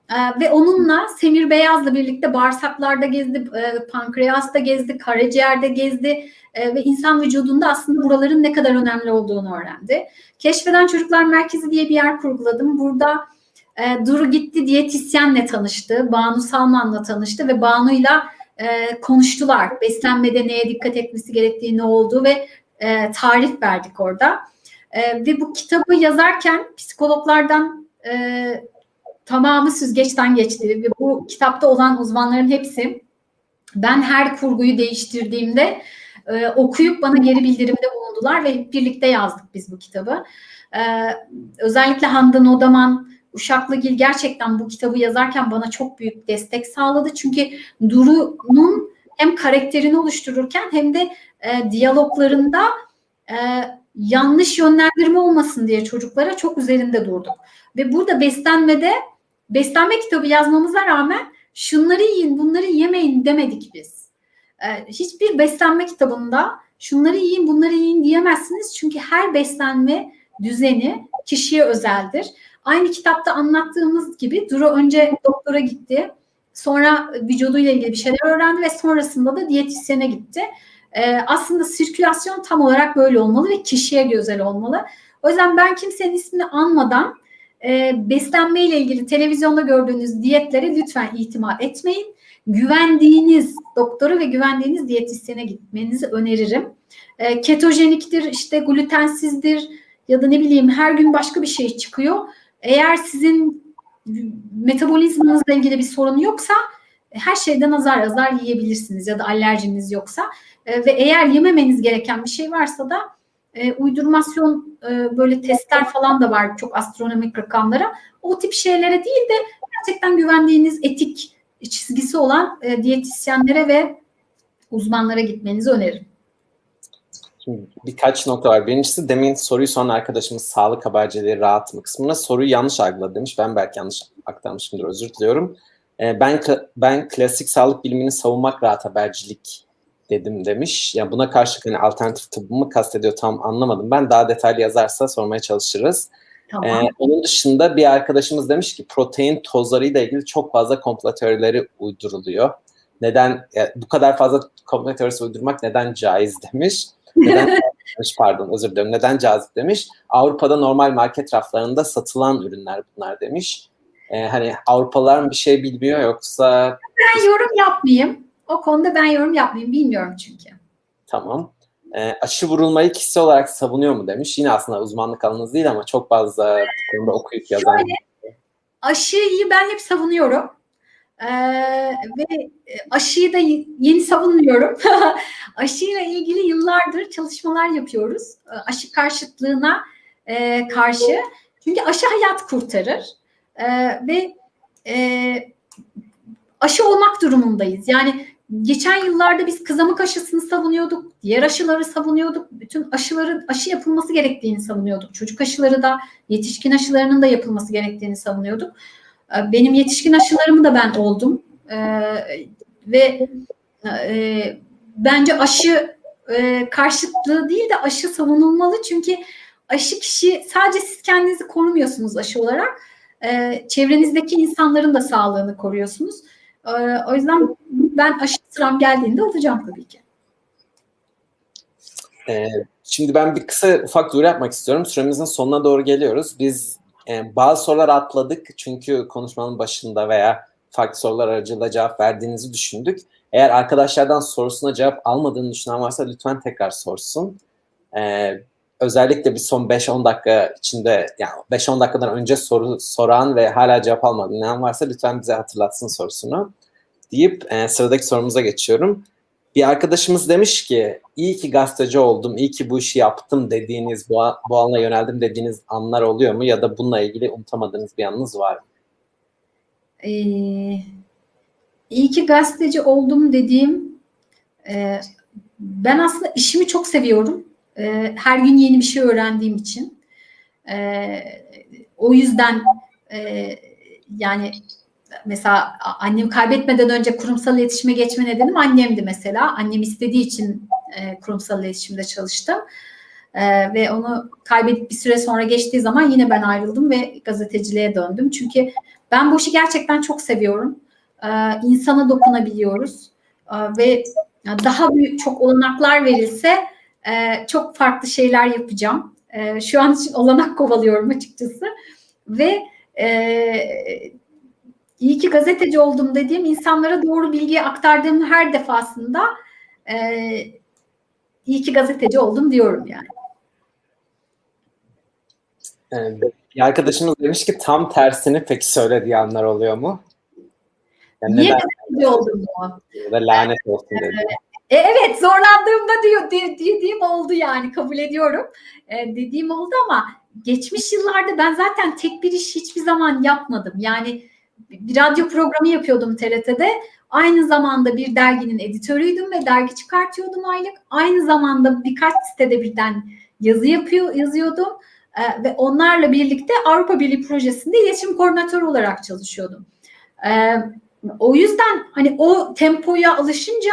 E, ve onunla Semir Beyaz'la birlikte bağırsaklarda gezdi, e, pankreasta gezdi, karaciğerde gezdi e, ve insan vücudunda aslında buraların ne kadar önemli olduğunu öğrendi. Keşfeden Çocuklar Merkezi diye bir yer kurguladım. Burada e, Duru gitti diyetisyenle tanıştı, Banu Salman'la tanıştı ve Banu'yla e, konuştular. Beslenmede neye dikkat etmesi gerektiği ne oldu ve e, tarif verdik orada. Ve bu kitabı yazarken psikologlardan tamamı süzgeçten geçti. Ve bu kitapta olan uzmanların hepsi ben her kurguyu değiştirdiğimde e, okuyup bana geri bildirimde bulundular ve birlikte yazdık biz bu kitabı. E, özellikle Handan Odaman Uşaklıgil gerçekten bu kitabı yazarken bana çok büyük destek sağladı. Çünkü Duru'nun hem karakterini oluştururken hem de e, diyaloglarında e, yanlış yönlendirme olmasın diye çocuklara çok üzerinde durduk. Ve burada beslenmede beslenme kitabı yazmamıza rağmen şunları yiyin bunları yemeyin demedik biz. E, hiçbir beslenme kitabında şunları yiyin bunları yiyin diyemezsiniz. Çünkü her beslenme düzeni kişiye özeldir. Aynı kitapta anlattığımız gibi Duru önce doktora gitti. Sonra vücuduyla ilgili bir şeyler öğrendi ve sonrasında da diyetisyene gitti. Ee, aslında sirkülasyon tam olarak böyle olmalı ve kişiye gözel olmalı. O yüzden ben kimsenin ismini anmadan e, beslenme ile ilgili televizyonda gördüğünüz diyetlere lütfen itimat etmeyin. Güvendiğiniz doktoru ve güvendiğiniz diyetisyene gitmenizi öneririm. E, ketojeniktir, işte glutensizdir ya da ne bileyim her gün başka bir şey çıkıyor. Eğer sizin metabolizmanızla ilgili bir sorun yoksa her şeyden azar azar yiyebilirsiniz ya da alerjiniz yoksa e, ve eğer yememeniz gereken bir şey varsa da e, uydurmasyon e, böyle testler falan da var çok astronomik rakamlara. O tip şeylere değil de gerçekten güvendiğiniz etik çizgisi olan e, diyetisyenlere ve uzmanlara gitmenizi öneririm. Birkaç nokta var. Birincisi demin soruyu soran arkadaşımız sağlık habercileri rahat mı kısmına soruyu yanlış algıladı demiş. Ben belki yanlış aktarmışımdır özür diliyorum. Ee, ben ben klasik sağlık bilimini savunmak rahat habercilik dedim demiş. Yani buna karşı hani alternatif tıbbı mı kastediyor tam anlamadım. Ben daha detaylı yazarsa sormaya çalışırız. Tamam. Ee, onun dışında bir arkadaşımız demiş ki protein tozlarıyla ilgili çok fazla komplo teorileri uyduruluyor. Neden yani bu kadar fazla komplo teorisi uydurmak neden caiz demiş. Neden demiş pardon özür dilerim. Neden cazip demiş. Avrupa'da normal market raflarında satılan ürünler bunlar demiş. Ee, hani Avrupalılar bir şey bilmiyor yoksa... Ben yorum yapmayayım. O konuda ben yorum yapmayayım. Bilmiyorum çünkü. Tamam. E, aşı vurulmayı kişisel olarak savunuyor mu demiş. Yine aslında uzmanlık alanınız değil ama çok fazla bu konuda okuyup yazan. Şöyle, aşıyı ben hep savunuyorum. Ee, ve aşıyı da yeni savunmuyorum. Aşıyla ilgili yıllardır çalışmalar yapıyoruz. Aşı karşıtlığına e, karşı. Çünkü aşı hayat kurtarır. E, ve e, aşı olmak durumundayız. Yani geçen yıllarda biz kızamık aşısını savunuyorduk, diğer aşıları savunuyorduk, bütün aşıların aşı yapılması gerektiğini savunuyorduk. Çocuk aşıları da, yetişkin aşılarının da yapılması gerektiğini savunuyorduk. Ee, benim yetişkin aşılarımı da ben oldum ee, ve e, bence aşı e, karşıtlığı değil de aşı savunulmalı çünkü aşı kişi sadece siz kendinizi korumuyorsunuz aşı olarak, e, çevrenizdeki insanların da sağlığını koruyorsunuz. Ee, o yüzden ben aşı sıram geldiğinde olacağım tabii ki. Ee, şimdi ben bir kısa ufak duyuru yapmak istiyorum. Süremizin sonuna doğru geliyoruz. Biz e, bazı sorular atladık çünkü konuşmanın başında veya farklı sorular aracılığıyla cevap verdiğinizi düşündük. Eğer arkadaşlardan sorusuna cevap almadığını düşünen varsa lütfen tekrar sorsun. Ee, özellikle bir son 5-10 dakika içinde yani 5-10 dakikadan önce soru soran ve hala cevap almayan varsa lütfen bize hatırlatsın sorusunu deyip e, sıradaki sorumuza geçiyorum. Bir arkadaşımız demiş ki iyi ki gazeteci oldum, iyi ki bu işi yaptım dediğiniz, bu, bu alana yöneldim dediğiniz anlar oluyor mu? Ya da bununla ilgili unutamadığınız bir anınız var mı? Ee, iyi ki gazeteci oldum dediğim e, ben aslında işimi çok seviyorum e, her gün yeni bir şey öğrendiğim için. E, o yüzden e, yani mesela annemi kaybetmeden önce kurumsal iletişime geçme nedenim annemdi mesela. Annem istediği için e, kurumsal iletişimde çalıştım. E, ve onu kaybedip bir süre sonra geçtiği zaman yine ben ayrıldım ve gazeteciliğe döndüm. Çünkü ben bu işi gerçekten çok seviyorum. E, insana dokunabiliyoruz. E, ve daha büyük çok olanaklar verilse e, çok farklı şeyler yapacağım. E, şu an için olanak kovalıyorum açıkçası. Ve e, iyi ki gazeteci oldum dediğim insanlara doğru bilgiyi aktardığım her defasında e, iyi ki gazeteci oldum diyorum yani. Bir arkadaşımız demiş ki tam tersini peki söylediği anlar oluyor mu? Yani Niye gazeteci oldum mu? Ya da lanet olsun dedi. E, evet zorlandığımda diyor dediğim oldu yani kabul ediyorum. E, dediğim oldu ama geçmiş yıllarda ben zaten tek bir iş hiçbir zaman yapmadım. Yani bir radyo programı yapıyordum TRT'de. Aynı zamanda bir derginin editörüydüm ve dergi çıkartıyordum aylık. Aynı zamanda birkaç sitede birden yazı yapıyor yazıyordum ee, ve onlarla birlikte Avrupa Birliği projesinde iletişim koordinatörü olarak çalışıyordum. Ee, o yüzden hani o tempoya alışınca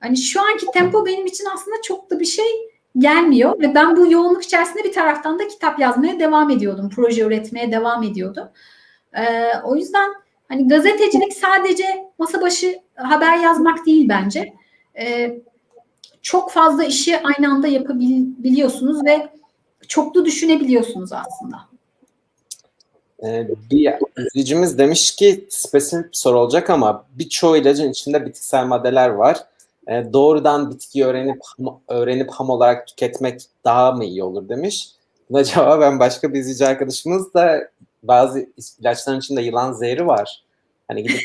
hani şu anki tempo benim için aslında çok da bir şey gelmiyor ve ben bu yoğunluk içerisinde bir taraftan da kitap yazmaya devam ediyordum, proje üretmeye devam ediyordum. Ee, o yüzden hani gazetecilik sadece masa başı haber yazmak değil bence. Ee, çok fazla işi aynı anda yapabiliyorsunuz ve çoklu düşünebiliyorsunuz aslında. Ee, bir izleyicimiz demiş ki spesifik bir soru olacak ama birçoğu ilacın içinde bitkisel maddeler var. Ee, doğrudan bitkiyi öğrenip öğrenip ham olarak tüketmek daha mı iyi olur demiş. Buna cevaben başka bir izleyici arkadaşımız da bazı ilaçların içinde yılan zehri var. Hani gidip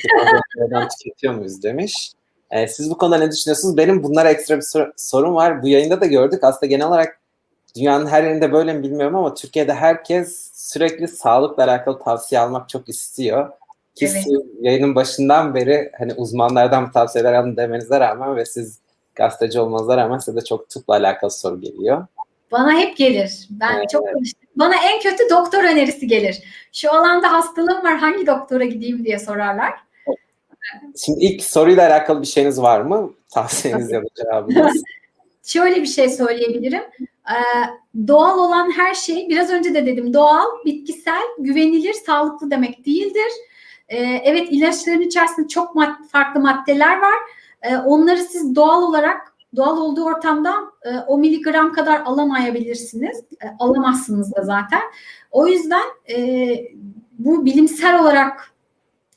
yılan tüketiyor muyuz demiş. Ee, siz bu konuda ne düşünüyorsunuz? Benim bunlara ekstra bir sor- sorun var. Bu yayında da gördük. Aslında genel olarak dünyanın her yerinde böyle mi bilmiyorum ama Türkiye'de herkes sürekli sağlıkla alakalı tavsiye almak çok istiyor. Ki evet. siz yayının başından beri hani uzmanlardan tavsiyeler alın demenize rağmen ve siz gazeteci olmanıza rağmen size de çok tıpla alakalı soru geliyor. Bana hep gelir. Ben evet. çok konuştum. Bana en kötü doktor önerisi gelir. Şu alanda hastalığım var hangi doktora gideyim diye sorarlar. Şimdi ilk soruyla alakalı bir şeyiniz var mı? Tavsiyeniz ya da cevabınız. Şöyle bir şey söyleyebilirim. Ee, doğal olan her şey, biraz önce de dedim doğal, bitkisel, güvenilir, sağlıklı demek değildir. Ee, evet ilaçların içerisinde çok mad- farklı maddeler var. Ee, onları siz doğal olarak doğal olduğu ortamda e, o miligram kadar alamayabilirsiniz. E, alamazsınız da zaten. O yüzden e, bu bilimsel olarak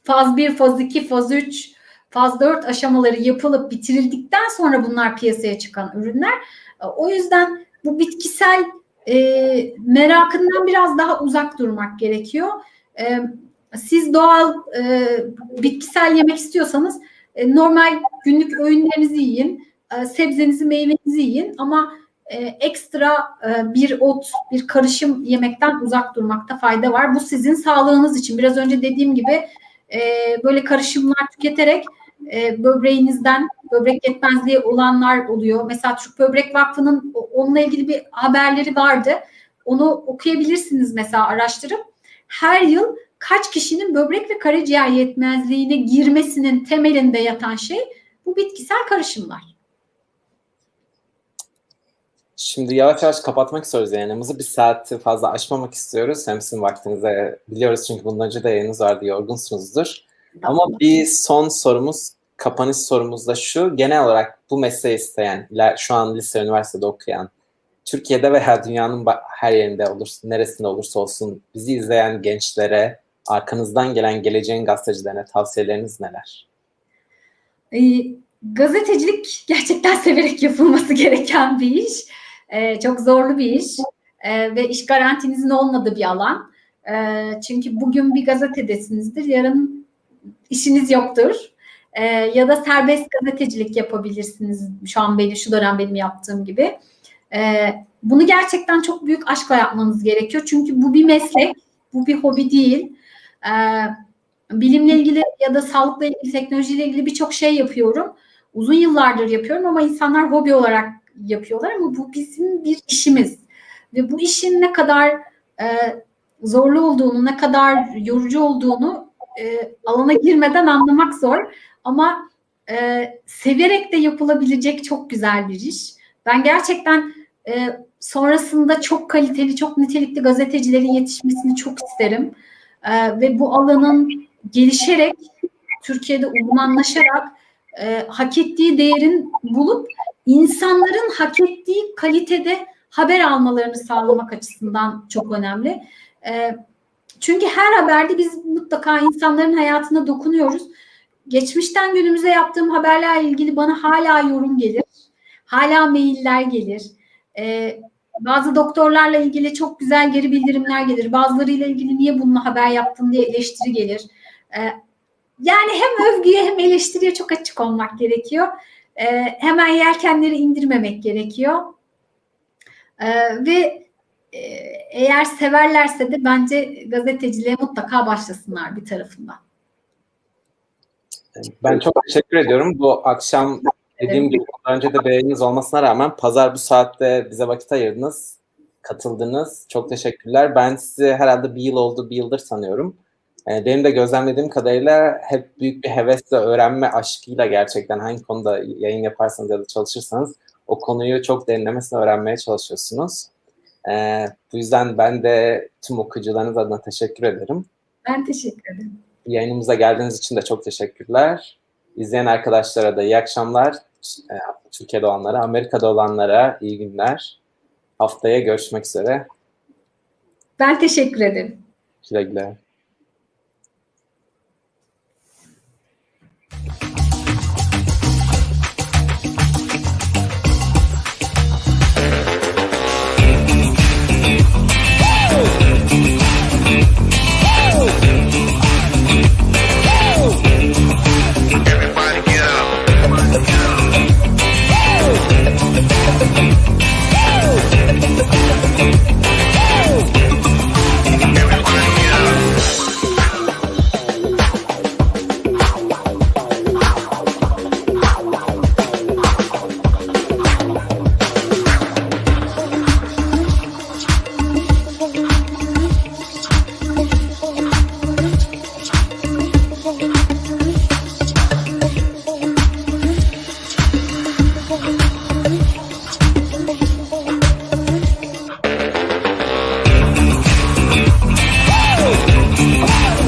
faz 1, faz 2, faz 3, faz 4 aşamaları yapılıp bitirildikten sonra bunlar piyasaya çıkan ürünler. E, o yüzden bu bitkisel e, merakından biraz daha uzak durmak gerekiyor. E, siz doğal e, bitkisel yemek istiyorsanız e, normal günlük öğünlerinizi yiyin, e, sebzenizi, meyvenizi yiyin ama e, ekstra e, bir ot, bir karışım yemekten uzak durmakta fayda var. Bu sizin sağlığınız için. Biraz önce dediğim gibi e, böyle karışımlar tüketerek e, böbreğinizden böbrek yetmezliği olanlar oluyor. Mesela Türk Böbrek Vakfı'nın onunla ilgili bir haberleri vardı. Onu okuyabilirsiniz mesela araştırıp. Her yıl kaç kişinin böbrek ve karaciğer yetmezliğine girmesinin temelinde yatan şey bu bitkisel karışımlar. Şimdi yavaş yavaş kapatmak istiyoruz yayınımızı. Bir saati fazla aşmamak istiyoruz. Hem sizin vaktinize biliyoruz çünkü bundan önce de yayınınız vardı, yorgunsunuzdur. Ama bir son sorumuz, kapanış sorumuz da şu. Genel olarak bu mesleği isteyen, şu an lise, üniversitede okuyan, Türkiye'de veya dünyanın her yerinde olursa, neresinde olursa olsun bizi izleyen gençlere, arkanızdan gelen geleceğin gazetecilerine tavsiyeleriniz neler? E, gazetecilik gerçekten severek yapılması gereken bir iş. E, çok zorlu bir iş e, ve iş garantinizin olmadığı bir alan. E, çünkü bugün bir gazetedesinizdir, yarın işiniz yoktur. E, ya da serbest gazetecilik yapabilirsiniz. Şu an benim, şu dönem benim yaptığım gibi. E, bunu gerçekten çok büyük aşkla yapmanız gerekiyor. Çünkü bu bir meslek, bu bir hobi değil. E, bilimle ilgili ya da sağlıkla ilgili, teknolojiyle ilgili birçok şey yapıyorum. Uzun yıllardır yapıyorum ama insanlar hobi olarak yapıyorlar ama bu bizim bir işimiz. Ve bu işin ne kadar e, zorlu olduğunu, ne kadar yorucu olduğunu e, alana girmeden anlamak zor. Ama e, severek de yapılabilecek çok güzel bir iş. Ben gerçekten e, sonrasında çok kaliteli, çok nitelikli gazetecilerin yetişmesini çok isterim. E, ve bu alanın gelişerek, Türkiye'de uzmanlaşarak e, hak ettiği değerin bulup insanların hak ettiği kalitede haber almalarını sağlamak açısından çok önemli. E, çünkü her haberde biz mutlaka insanların hayatına dokunuyoruz. Geçmişten günümüze yaptığım haberlerle ilgili bana hala yorum gelir. Hala mailler gelir. Ee, bazı doktorlarla ilgili çok güzel geri bildirimler gelir. Bazılarıyla ilgili niye bununla haber yaptın diye eleştiri gelir. Ee, yani hem övgüye hem eleştiriye çok açık olmak gerekiyor. Ee, hemen yelkenleri indirmemek gerekiyor. Ee, ve e, eğer severlerse de bence gazeteciliğe mutlaka başlasınlar bir tarafından. Ben çok teşekkür ediyorum. Bu akşam dediğim gibi önce de beğeniniz olmasına rağmen pazar bu saatte bize vakit ayırdınız, katıldınız. Çok teşekkürler. Ben sizi herhalde bir yıl oldu, bir yıldır sanıyorum. Ee, benim de gözlemlediğim kadarıyla hep büyük bir hevesle öğrenme aşkıyla gerçekten hangi konuda yayın yaparsanız ya da çalışırsanız o konuyu çok derinlemesine öğrenmeye çalışıyorsunuz. Ee, bu yüzden ben de tüm okuyucularınız adına teşekkür ederim. Ben teşekkür ederim. Yayınımıza geldiğiniz için de çok teşekkürler. İzleyen arkadaşlara da iyi akşamlar. Ee, Türkiye'de olanlara, Amerika'da olanlara iyi günler. Haftaya görüşmek üzere. Ben teşekkür ederim. Güle güle.